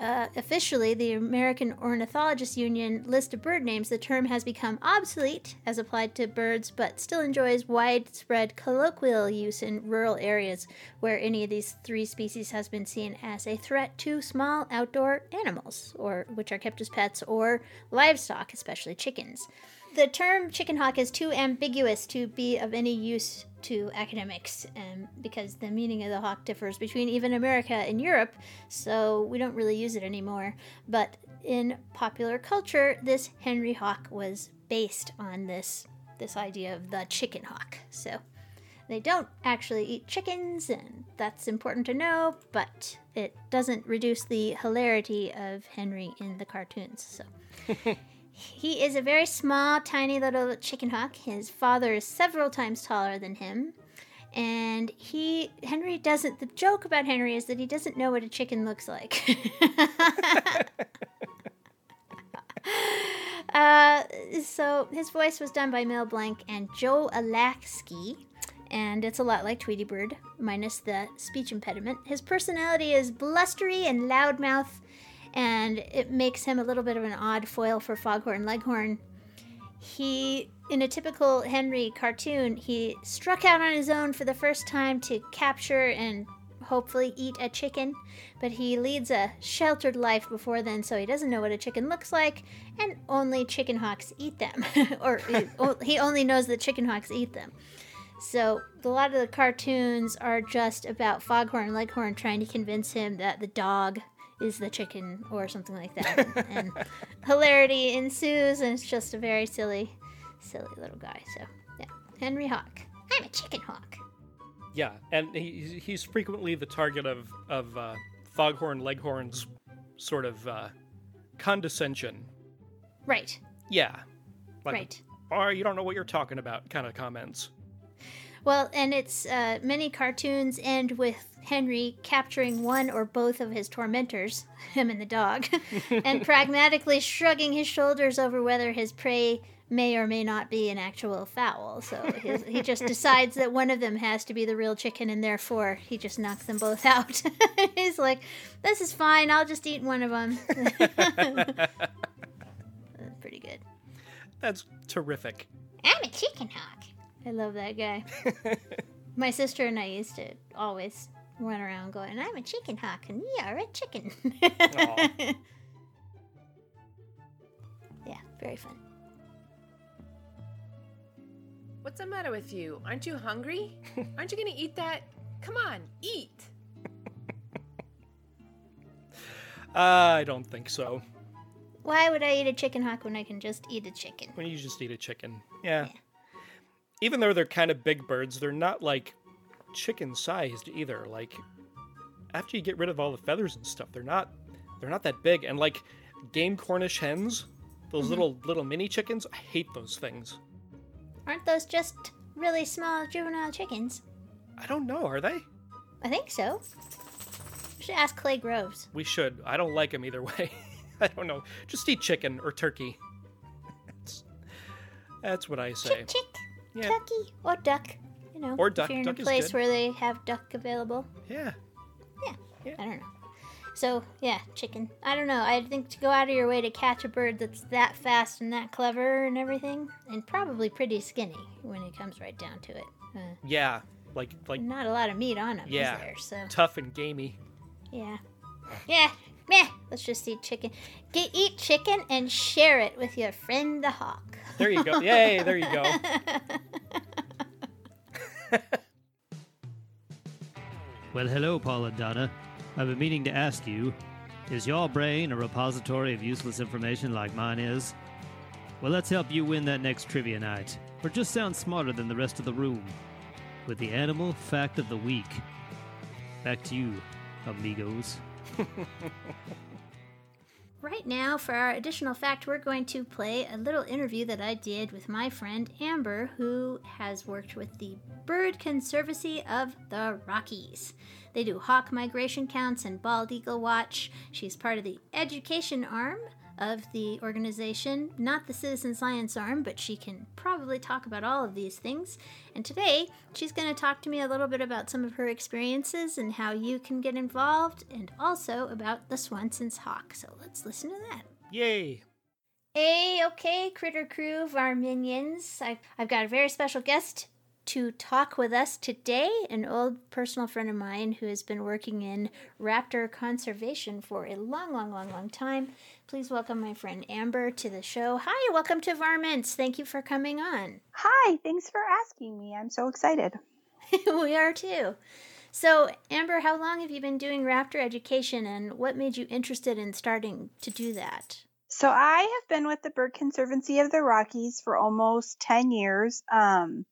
[SPEAKER 3] Uh, officially, the American Ornithologists Union list of bird names, the term has become obsolete as applied to birds, but still enjoys widespread colloquial use in rural areas where any of these three species has been seen as a threat to small outdoor animals, or which are kept as pets, or livestock, especially chickens. The term chicken hawk is too ambiguous to be of any use to academics um, because the meaning of the hawk differs between even America and Europe, so we don't really use it anymore. But in popular culture, this Henry Hawk was based on this this idea of the chicken hawk. So they don't actually eat chickens, and that's important to know, but it doesn't reduce the hilarity of Henry in the cartoons. So [laughs] he is a very small, tiny little chicken hawk. His father is several times taller than him. And he, Henry doesn't, the joke about Henry is that he doesn't know what a chicken looks like. [laughs] uh, so his voice was done by Mel Blanc and Joe Alaskey. And it's a lot like Tweety Bird, minus the speech impediment. His personality is blustery and loudmouth, and it makes him a little bit of an odd foil for Foghorn Leghorn. He, in a typical Henry cartoon, he struck out on his own for the first time to capture and hopefully eat a chicken, but he leads a sheltered life before then, so he doesn't know what a chicken looks like, and only chicken hawks eat them. [laughs] or he, only knows that chicken hawks eat them. So a lot of the cartoons are just about Foghorn Leghorn trying to convince him that the dog is the chicken or something like that. [laughs] and, hilarity ensues, and it's just a very silly, silly little guy. So yeah, Henry Hawk. I'm a chicken hawk.
[SPEAKER 5] Yeah, and he, he's frequently the target of of uh, Foghorn Leghorn's sort of uh, condescension.
[SPEAKER 3] Right.
[SPEAKER 5] Yeah, like,
[SPEAKER 3] Right.
[SPEAKER 5] "Oh, you don't know what you're talking about," kind of comments.
[SPEAKER 3] Well, and it's uh, many cartoons end with Henry capturing one or both of his tormentors, [laughs] him and the dog, [laughs] and pragmatically shrugging his shoulders over whether his prey may or may not be an actual fowl. So his, he just [laughs] decides that one of them has to be the real chicken, and therefore he just knocks them both out. He's like, "This is fine. I'll just eat one of them." Pretty good.
[SPEAKER 5] That's terrific.
[SPEAKER 3] I'm a chicken hawk. I love that guy. My sister and I used to always run around going, I'm a chicken hawk and you're a chicken. [laughs] yeah, very fun.
[SPEAKER 13] What's the matter with you? Aren't you hungry? [laughs] Aren't you gonna eat that? Come on, eat.
[SPEAKER 5] Uh, I don't think so.
[SPEAKER 3] Why would I eat a chicken hawk when I can just eat a chicken?
[SPEAKER 5] When you just eat a chicken, yeah. Even though they're kind of big birds, they're not like chicken-sized either. Like after you get rid of all the feathers and stuff, they're not they're not that big. And like game Cornish hens, Those
[SPEAKER 3] Mhm.
[SPEAKER 5] little little mini chickens, I hate those things.
[SPEAKER 3] Aren't those just really small juvenile chickens?
[SPEAKER 5] I don't know, are they?
[SPEAKER 3] I think so. We should ask Clay Groves.
[SPEAKER 5] We should. I don't like them either [laughs] way. I don't know. Just eat chicken or turkey. That's, that's what I say.
[SPEAKER 3] Chick, chick,
[SPEAKER 5] Yeah.
[SPEAKER 3] turkey, or duck. You know,
[SPEAKER 5] Or duck.
[SPEAKER 3] If you're in
[SPEAKER 5] Duck
[SPEAKER 3] a place
[SPEAKER 5] good.
[SPEAKER 3] where they have duck available.
[SPEAKER 5] Yeah. Yeah.
[SPEAKER 3] I don't know. So yeah, chicken. I don't know. I think to go out of your way to catch a bird that's that fast and that clever and everything, and probably pretty skinny when it comes right down to it. Uh,
[SPEAKER 5] Yeah. Like like
[SPEAKER 3] not a lot of meat on them,
[SPEAKER 5] yeah.
[SPEAKER 3] is there? So
[SPEAKER 5] Tough and gamey.
[SPEAKER 3] yeah, yeah, meh. Let's just eat chicken. Get eat chicken and share it with your friend the hawk.
[SPEAKER 5] There you go. Yay, there you go. [laughs] [laughs]
[SPEAKER 14] Well, hello, Paul and Donna. I've been meaning to ask you is your brain a repository of useless information like mine is? Well, let's help you win that next trivia night, or just sound smarter than the rest of the room, with the animal fact of the week. Back to you, amigos. [laughs]
[SPEAKER 3] Right now, for our additional fact, we're going to play a little interview that I did with my friend Amber, who has worked with the Bird Conservancy of the Rockies. They do hawk migration counts and bald eagle watch. She's part of the education arm of the organization, not the citizen science arm, but she can probably talk about all of these things. And today, she's going to talk to me a little bit about some of her experiences and how you can get involved, and also about the Swainson's hawk. So let's listen to that.
[SPEAKER 5] Yay.
[SPEAKER 3] Hey, okay, Critter Crew Varminions. I've, I've got a very special guest to talk with us today, an old personal friend of mine who has been working in raptor conservation for a long, long, long, long time. Please welcome my friend Amber to the show. Hi, welcome to Varmints. Thank you for coming on.
[SPEAKER 15] Hi, thanks for asking me. I'm so excited. [laughs]
[SPEAKER 3] we are too. So, Amber, how long have you been doing raptor education and what made you interested in starting to do that?
[SPEAKER 15] So I have been with the Bird Conservancy of the Rockies for almost 10 years. Um,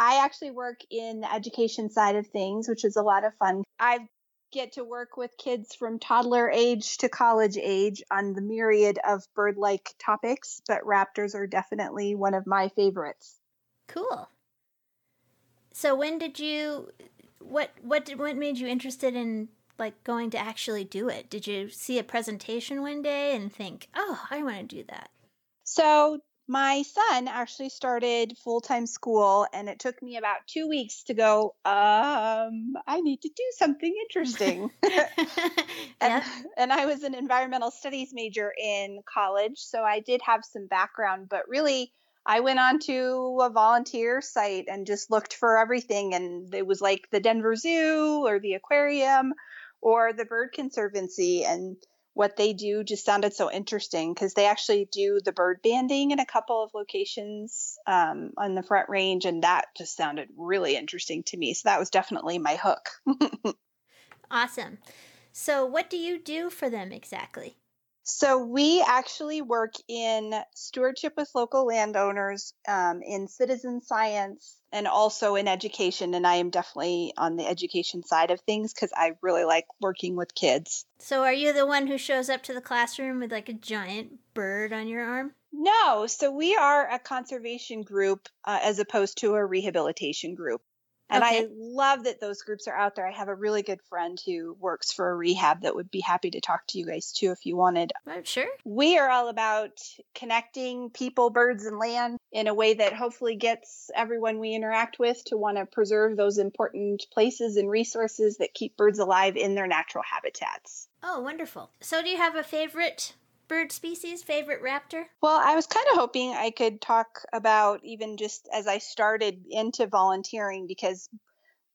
[SPEAKER 15] I actually work in the education side of things, which is a lot of fun. I get to work with kids from toddler age to college age on the myriad of bird like topics, but raptors are definitely one of my favorites.
[SPEAKER 3] Cool. So when did you what what did what made you interested in like going to actually do it? Did you see a presentation one day and think, "Oh, I want to do that."
[SPEAKER 15] So my son actually started full-time school and it took me about two weeks to go um i need to do something interesting. [laughs] [laughs] And, [laughs] and i was an environmental studies major in college so i did have some background but really i went on to a volunteer site and just looked for everything and it was like the denver zoo or the aquarium or the bird conservancy and what they do just sounded so interesting because they actually do the bird banding in a couple of locations um, on the front range and that just sounded really interesting to me so that was definitely my hook [laughs]
[SPEAKER 3] Awesome. So what do you do for them exactly?
[SPEAKER 15] So we actually work in stewardship with local landowners um, in citizen science and also in education and i am definitely on the education side of things because i really like working with kids
[SPEAKER 3] So are you the one who shows up to the classroom with like a giant bird on your arm?
[SPEAKER 15] No, so we are a conservation group uh, as opposed to a rehabilitation group. And I love that those groups are out there. I have a really good friend who works for a rehab that would be happy to talk to you guys too if you wanted.
[SPEAKER 3] I'm sure.
[SPEAKER 15] We are all about connecting people, birds, and land in a way that hopefully gets everyone we interact with to want to preserve those important places and resources that keep birds alive in their natural habitats.
[SPEAKER 3] Oh, wonderful. So do you have a favorite bird species, favorite raptor?
[SPEAKER 15] Well, I was kind of hoping I could talk about even just as I started into volunteering because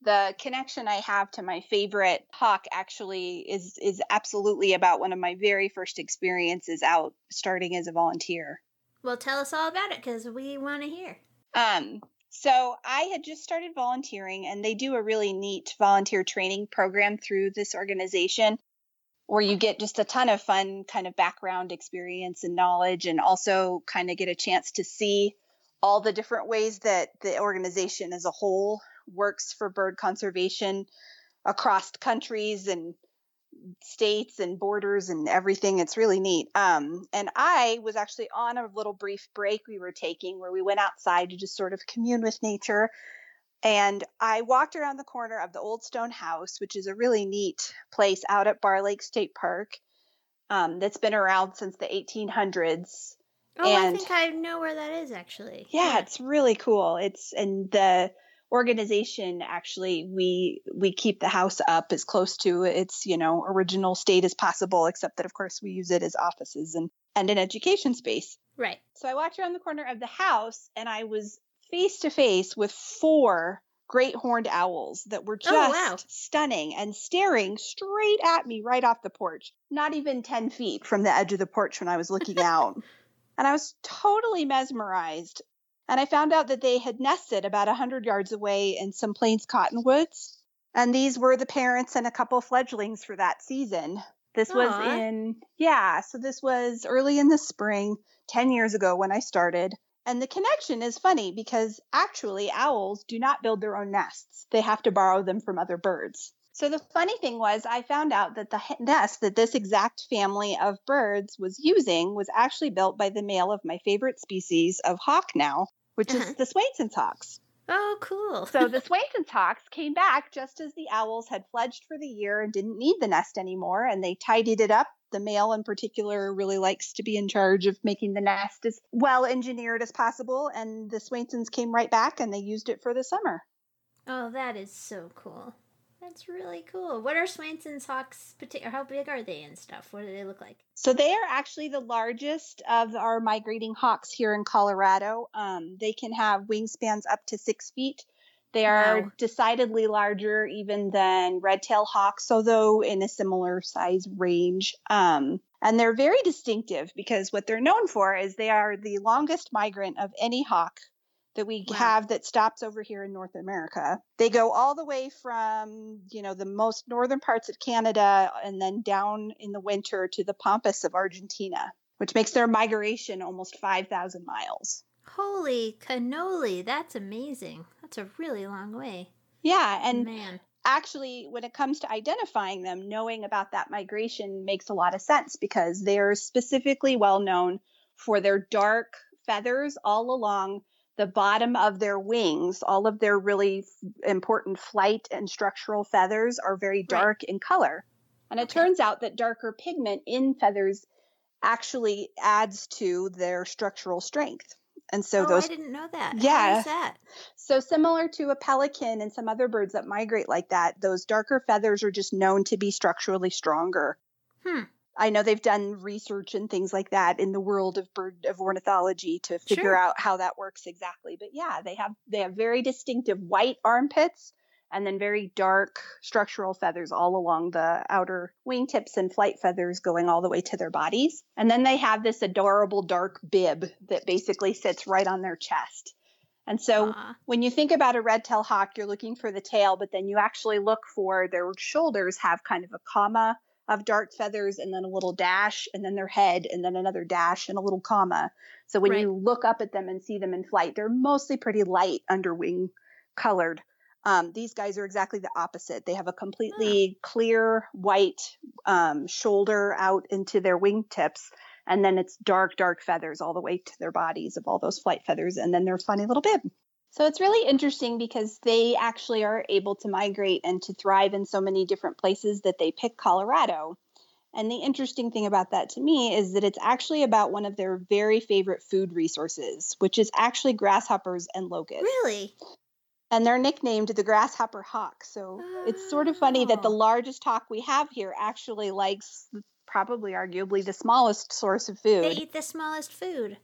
[SPEAKER 15] the connection I have to my favorite hawk actually is is absolutely about one of my very first experiences out starting as a volunteer.
[SPEAKER 3] Well, tell us all about it cuz we want to hear.
[SPEAKER 15] Um, so I had just started volunteering, and they do a really neat volunteer training program through this organization where you get just a ton of fun kind of background experience and knowledge, and also kind of get a chance to see all the different ways that the organization as a whole works for bird conservation across countries and states and borders and everything. It's really neat. Um, and I was actually on a little brief break we were taking where we went outside to just sort of commune with nature. And I walked around the corner of the Old Stone House, which is a really neat place out at Barr Lake State Park um, that's been around since the 1800s.
[SPEAKER 3] Oh, I think I know where that is actually.
[SPEAKER 15] yeah, it's really cool. It's and the organization actually we we keep the house up as close to its you know original state as possible except that of course we use it as offices and and an education space
[SPEAKER 3] Right.
[SPEAKER 15] so i walked around the corner of the house and i was face to face with four great horned owls that were just
[SPEAKER 3] Oh, wow.
[SPEAKER 15] stunning and staring straight at me right off the porch not even 10 feet from the edge of the porch when i was looking out [laughs] and i was totally mesmerized and I found out that they had nested about 100 yards away in some plains cottonwoods. And these were the parents and a couple fledglings for that season. This was in, yeah, so this was early in the spring, 10 years ago when I started. And the connection is funny because actually owls do not build their own nests, they have to borrow them from other birds. So the funny thing was, I found out that the nest that this exact family of birds was using was actually built by the male of my favorite species of hawk now, which
[SPEAKER 3] Uh-huh.
[SPEAKER 15] is the Swainson's hawks.
[SPEAKER 3] Oh, cool.
[SPEAKER 15] So the [laughs] Swainson's hawks came back just as the owls had fledged for the year and didn't need the nest anymore, and they tidied it up. The male, in particular, really likes to be in charge of making the nest as well engineered as possible, and the Swainsons came right back and they used it for the summer.
[SPEAKER 3] Oh, that is so cool. That's really cool. What are Swainson's hawks? how big are they and stuff? What do they look like?
[SPEAKER 15] So they are actually the largest of our migrating hawks here in Colorado. Um, they can have wingspans up to six feet. They are
[SPEAKER 3] Wow.
[SPEAKER 15] decidedly larger even than red-tailed hawks, although in a similar size range. Um, and they're very distinctive because what they're known for is they are the longest migrant of any hawk that we
[SPEAKER 3] Wow.
[SPEAKER 15] have that stops over here in North America. They go all the way from, you know, the most northern parts of Canada and then down in the winter to the pampas of Argentina, which makes their migration almost 5,000 miles.
[SPEAKER 3] Holy cannoli, that's amazing. That's a really long way.
[SPEAKER 15] Yeah, and
[SPEAKER 3] Man.
[SPEAKER 15] actually when it comes to identifying them, knowing about that migration makes a lot of sense because they're specifically well known for their dark feathers all along the bottom of their wings. All of their really f- important flight and structural feathers are very dark in color. And it turns out that darker pigment in feathers actually adds to their structural strength. And so
[SPEAKER 3] oh,
[SPEAKER 15] those
[SPEAKER 3] I didn't know that.
[SPEAKER 15] Yeah.
[SPEAKER 3] is that?
[SPEAKER 15] so similar to a pelican and some other birds that migrate like that, those darker feathers are just known to be structurally stronger.
[SPEAKER 3] Hmm.
[SPEAKER 15] I know they've done research and things like that in the world of bird of ornithology to figure
[SPEAKER 3] Sure.
[SPEAKER 15] out how that works exactly. But yeah, they have they have very distinctive white armpits and then very dark structural feathers all along the outer wingtips and flight feathers going all the way to their bodies. And then they have this adorable dark bib that basically sits right on their chest. And so when you think about a red tail hawk, you're looking for the tail, but then you actually look for their shoulders have kind of a comma of dark feathers and then a little dash and then their head and then another dash and a little comma. So when
[SPEAKER 3] Right.
[SPEAKER 15] you look up at them and see them in flight, they're mostly pretty light underwing colored. Um, these guys are exactly the opposite. They have a completely clear white um, shoulder out into their wingtips, and then it's dark, dark feathers all the way to their bodies of all those flight feathers, and then their funny little bib. So it's really interesting because they actually are able to migrate and to thrive in so many different places that they pick Colorado. And the interesting thing about that to me is that it's actually about one of their very favorite food resources, which is actually grasshoppers and locusts.
[SPEAKER 3] Really?
[SPEAKER 15] And they're nicknamed the grasshopper hawk. So it's sort of funny that the oh. largest hawk we have here actually likes probably arguably the smallest source of food.
[SPEAKER 3] They eat the smallest food.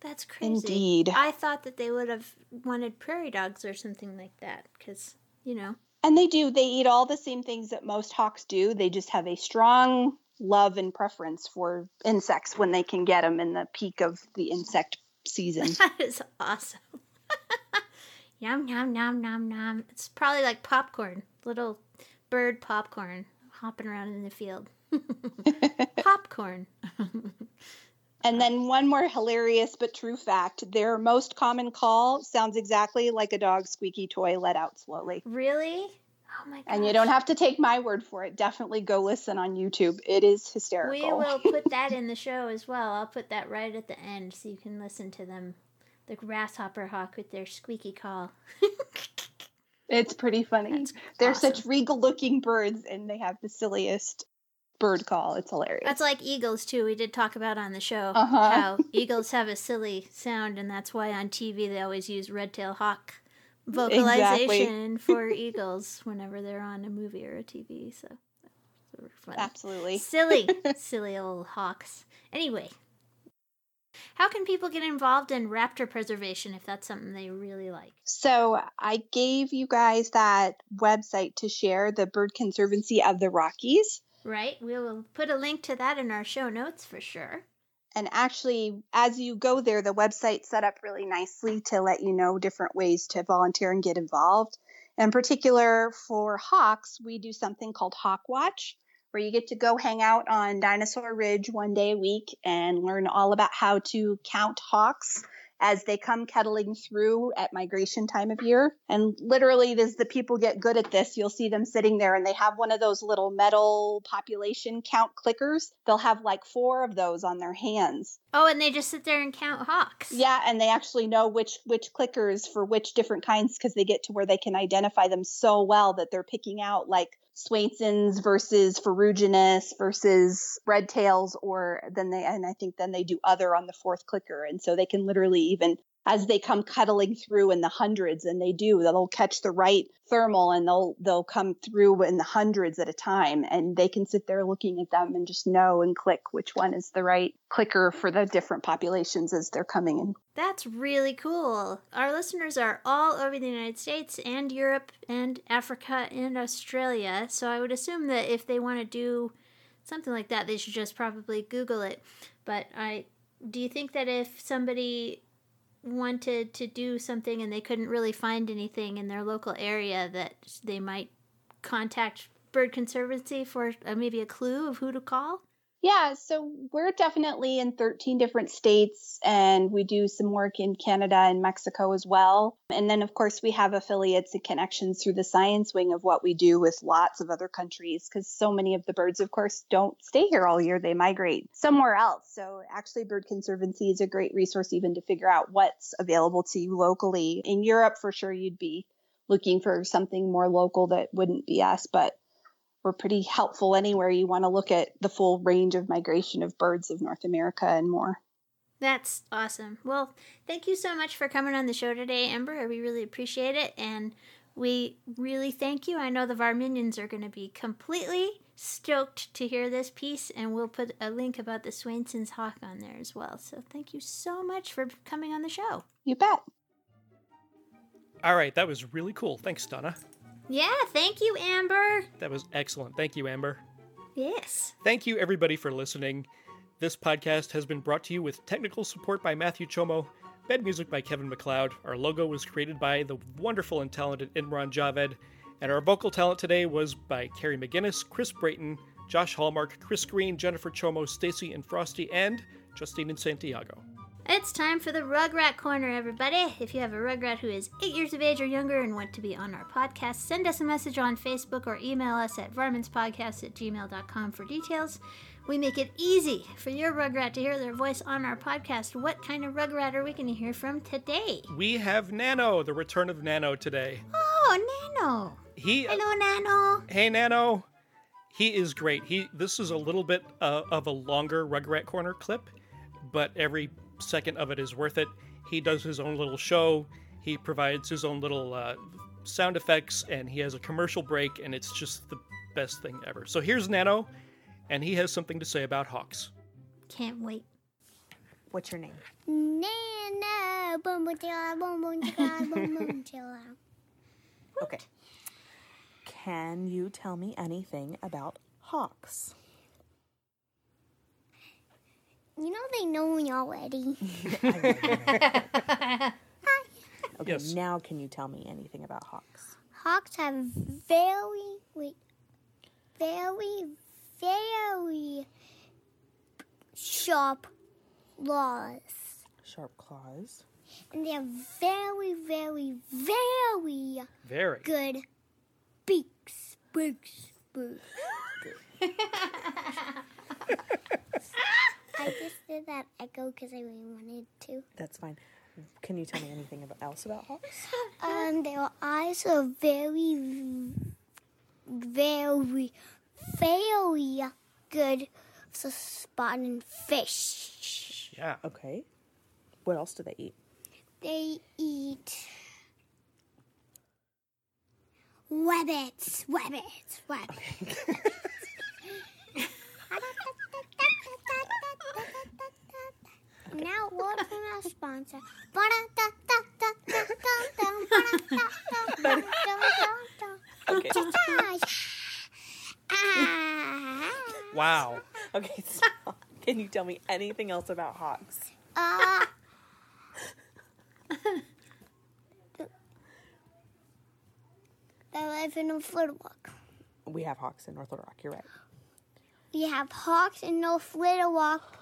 [SPEAKER 3] That's crazy.
[SPEAKER 15] Indeed.
[SPEAKER 3] I thought that they would have wanted prairie dogs or something like that because, you know.
[SPEAKER 15] And they do. They eat all the same things that most hawks do. They just have a strong love and preference for insects when they can get them in the peak of the insect season. [laughs]
[SPEAKER 3] That is awesome. Yum, yum, yum, yum, yum. It's probably like popcorn, little bird popcorn hopping around in the field. [laughs] popcorn. [laughs]
[SPEAKER 15] And then one more hilarious but true fact their most common call sounds exactly like a dog's squeaky toy let out slowly.
[SPEAKER 3] Really? Oh my god.
[SPEAKER 15] And you don't have to take my word for it. Definitely go listen on YouTube. It is hysterical.
[SPEAKER 3] We will put that [laughs] in the show as well. I'll put that right at the end so you can listen to them. The grasshopper hawk with their squeaky call. [laughs]
[SPEAKER 15] It's pretty funny. They're
[SPEAKER 3] awesome.
[SPEAKER 15] such regal looking birds and they have the silliest bird call. It's hilarious.
[SPEAKER 3] That's like eagles too. We did talk about on the show
[SPEAKER 15] Uh-huh.
[SPEAKER 3] how [laughs] eagles have a silly sound, and that's why on TV they always use red tail hawk vocalization for eagles whenever they're on a movie or a TV. So that's funny.
[SPEAKER 15] Absolutely.
[SPEAKER 3] silly, [laughs] silly old hawks. Anyway, how can people get involved in raptor preservation if that's something they really like?
[SPEAKER 15] So I gave you guys that website to share, the Bird Conservancy of the Rockies.
[SPEAKER 3] Right? We will put a link to that in our show notes for sure.
[SPEAKER 15] And actually, as you go there, the website's set up really nicely to let you know different ways to volunteer and get involved. In particular, for hawks, we do something called Hawk Watch, where you get to go hang out on Dinosaur Ridge one day a week and learn all about how to count hawks as they come kettling through at migration time of year. And literally, as the people get good at this, you'll see them sitting there and they have one of those little metal population count clickers. They'll have like four of those on their hands.
[SPEAKER 3] Oh, and they just sit there and count hawks.
[SPEAKER 15] Yeah, and they actually know which which clickers for which different kinds because they get to where they can identify them so well that they're picking out like Swainson's versus ferruginous versus red tails, or then they and I think then they do other on the fourth clicker, and so they can literally even as they come kettling through in the hundreds, and they do, they'll catch the right thermal and they'll they'll come through in the hundreds at a time, and they can sit there looking at them and just know and click which one is the right clicker for the different populations as they're coming in.
[SPEAKER 3] That's really cool. Our listeners are all over the United States and Europe and Africa and Australia. So I would assume that if they want to do something like that, they should just probably Google it. But I do you think that if somebody wanted to do something and they couldn't really find anything in their local area that they might contact Bird Conservancy for uh, maybe a clue of who to call?
[SPEAKER 15] Yeah, so we're definitely in 13 different states, and we do some work in Canada and Mexico as well. And then, of course, we have affiliates and connections through the science wing of what we do with lots of other countries, because so many of the birds, of course, don't stay here all year. They migrate somewhere else. So, actually, Bird Conservancy is a great resource even to figure out what's available to you locally. In Europe, for sure, you'd be looking for something more local that wouldn't be us, but we're pretty helpful anywhere you want to look at the full range of migration of birds of North America and more.
[SPEAKER 3] That's awesome. Well, thank you so much for coming on the show today, Amber. We really appreciate it. And we really thank you. I know the Varminions are going to be completely stoked to hear this piece, and we'll put a link about the Swainson's Hawk on there as well. So thank you so much for coming on the show.
[SPEAKER 15] You bet.
[SPEAKER 5] All right, that was really cool. Thanks, Donna.
[SPEAKER 3] Yeah, thank you, Amber.
[SPEAKER 5] That was excellent. Thank you, Amber.
[SPEAKER 3] Yes.
[SPEAKER 5] Thank you, everybody, for listening. This podcast has been brought to you with technical support by Matthew Chomo, bed music by Kevin MacLeod. Our logo was created by the wonderful and talented Imran Javed, and our vocal talent today was by Carrie McGinnis, Chris Brayton, Josh Hallmark, Chris Green, Jennifer Chomo, Stacy and Frosty, and Justine and Santiago.
[SPEAKER 3] It's time for the Rugrat Corner, everybody. If you have a Rugrat who is eight years of age or younger and want to be on our podcast, send us a message on Facebook or email us at varmintspodcast at gmail.com for details. We make it easy for your Rugrat to hear their voice on our podcast. What kind of Rugrat are we going to hear from today?
[SPEAKER 5] We have Nano, the return of Nano today.
[SPEAKER 3] Oh, Nano.
[SPEAKER 5] He
[SPEAKER 3] Hello, Nano.
[SPEAKER 5] Hey Nano. He is great. He this is a little bit uh, of a longer Rugrat Corner clip, but every second of it is worth it. He does his own little show. He provides his own little uh, sound effects, and he has a commercial break, and it's just the best thing ever. So here's Nano, and he has something to say about hawks.
[SPEAKER 3] Can't wait.
[SPEAKER 16] What's your name?
[SPEAKER 17] Nano. boom boom chilla, boom boom chilla, boom boom [laughs] chilla.
[SPEAKER 16] Okay. Can you tell me anything about hawks?
[SPEAKER 17] You know they know me already. [laughs] [laughs] [laughs]
[SPEAKER 16] Okay,
[SPEAKER 5] Yes.
[SPEAKER 16] now can you tell me anything about hawks?
[SPEAKER 17] Hawks have very wait, very very sharp claws,
[SPEAKER 16] Sharp claws.
[SPEAKER 17] and they have very very very
[SPEAKER 5] Very.
[SPEAKER 17] good Beaks, beaks, beaks. I just did that echo because I really wanted to.
[SPEAKER 16] That's fine. Can you tell me anything about, else about hawks? [laughs]
[SPEAKER 17] Um, their eyes are very, very, very good for spotting fish.
[SPEAKER 5] Yeah.
[SPEAKER 16] Okay. What else do they eat?
[SPEAKER 17] They eat rabbits, rabbits, rabbits. [laughs] [laughs] now word from our sponsor.
[SPEAKER 16] Okay.
[SPEAKER 5] Wow.
[SPEAKER 16] Okay, so can you tell me anything else about hawks?
[SPEAKER 17] Uh, they live in North Little Rock.
[SPEAKER 16] We have hawks in North Little Rock. You're right.
[SPEAKER 17] We have hawks and no Little Rock.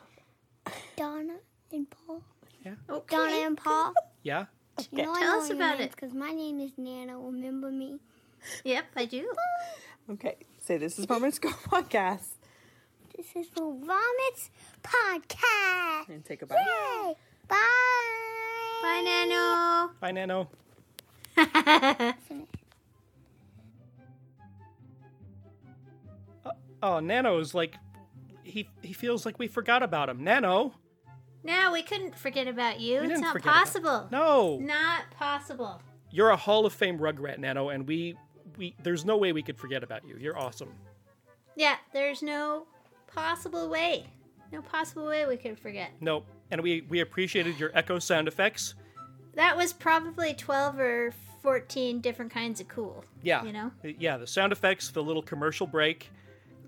[SPEAKER 17] Donna and Paul.
[SPEAKER 5] Yeah.
[SPEAKER 17] Oh Donna and Paul.
[SPEAKER 5] Yeah.
[SPEAKER 17] You know I
[SPEAKER 3] Tell
[SPEAKER 17] know
[SPEAKER 3] us about
[SPEAKER 17] names
[SPEAKER 3] it.
[SPEAKER 17] Because my name is Nana. Remember me?
[SPEAKER 3] Yep, I do.
[SPEAKER 16] Okay, say this is Vomit Go [laughs] podcast.
[SPEAKER 17] This is the Vomits Podcast.
[SPEAKER 16] And take a bite.
[SPEAKER 17] Yay! Bye.
[SPEAKER 3] Bye, Nano.
[SPEAKER 5] Bye, Nano. [laughs] Oh, Nano's like he he feels like we forgot about him. Nano.
[SPEAKER 3] No, we couldn't forget about you.
[SPEAKER 5] We
[SPEAKER 3] it's not possible.
[SPEAKER 5] No.
[SPEAKER 3] Not possible.
[SPEAKER 5] You're a Hall of Fame Rugrat, Nano, and we we there's no way we could forget about you. You're awesome.
[SPEAKER 3] Yeah, there's no possible way. No possible way we could forget.
[SPEAKER 5] Nope. And we we appreciated your echo sound effects.
[SPEAKER 3] That was probably 12 or 14 different kinds of cool.
[SPEAKER 5] Yeah.
[SPEAKER 3] You know?
[SPEAKER 5] Yeah, the sound effects, the little commercial break.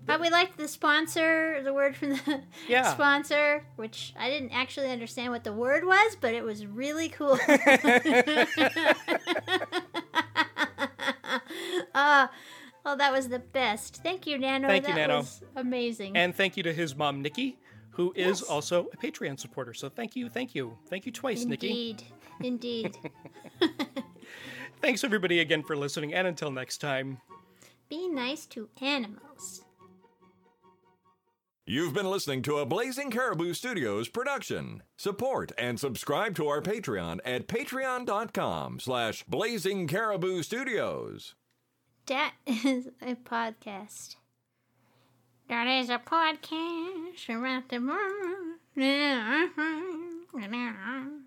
[SPEAKER 3] But we liked the sponsor, the word from the [laughs]
[SPEAKER 5] Yeah.
[SPEAKER 3] sponsor, which I didn't actually understand what the word was, but it was really cool. [laughs] [laughs] uh, oh, that was the best. Thank you, Nano.
[SPEAKER 5] Thank you,
[SPEAKER 3] that
[SPEAKER 5] Nano.
[SPEAKER 3] was amazing.
[SPEAKER 5] And thank you to his mom, Nikki, who is
[SPEAKER 3] Yes.
[SPEAKER 5] also a Patreon supporter. So thank you, thank you. Thank you twice, Nikki.
[SPEAKER 3] Indeed. Indeed.
[SPEAKER 5] Thanks everybody again for listening, and until next time.
[SPEAKER 3] Be nice to animals.
[SPEAKER 1] You've been listening to a Blazing Caribou Studios production. Support and subscribe to our Patreon at patreon.com slash blazing caribou studios.
[SPEAKER 3] That is a podcast. That is a podcast about the [laughs]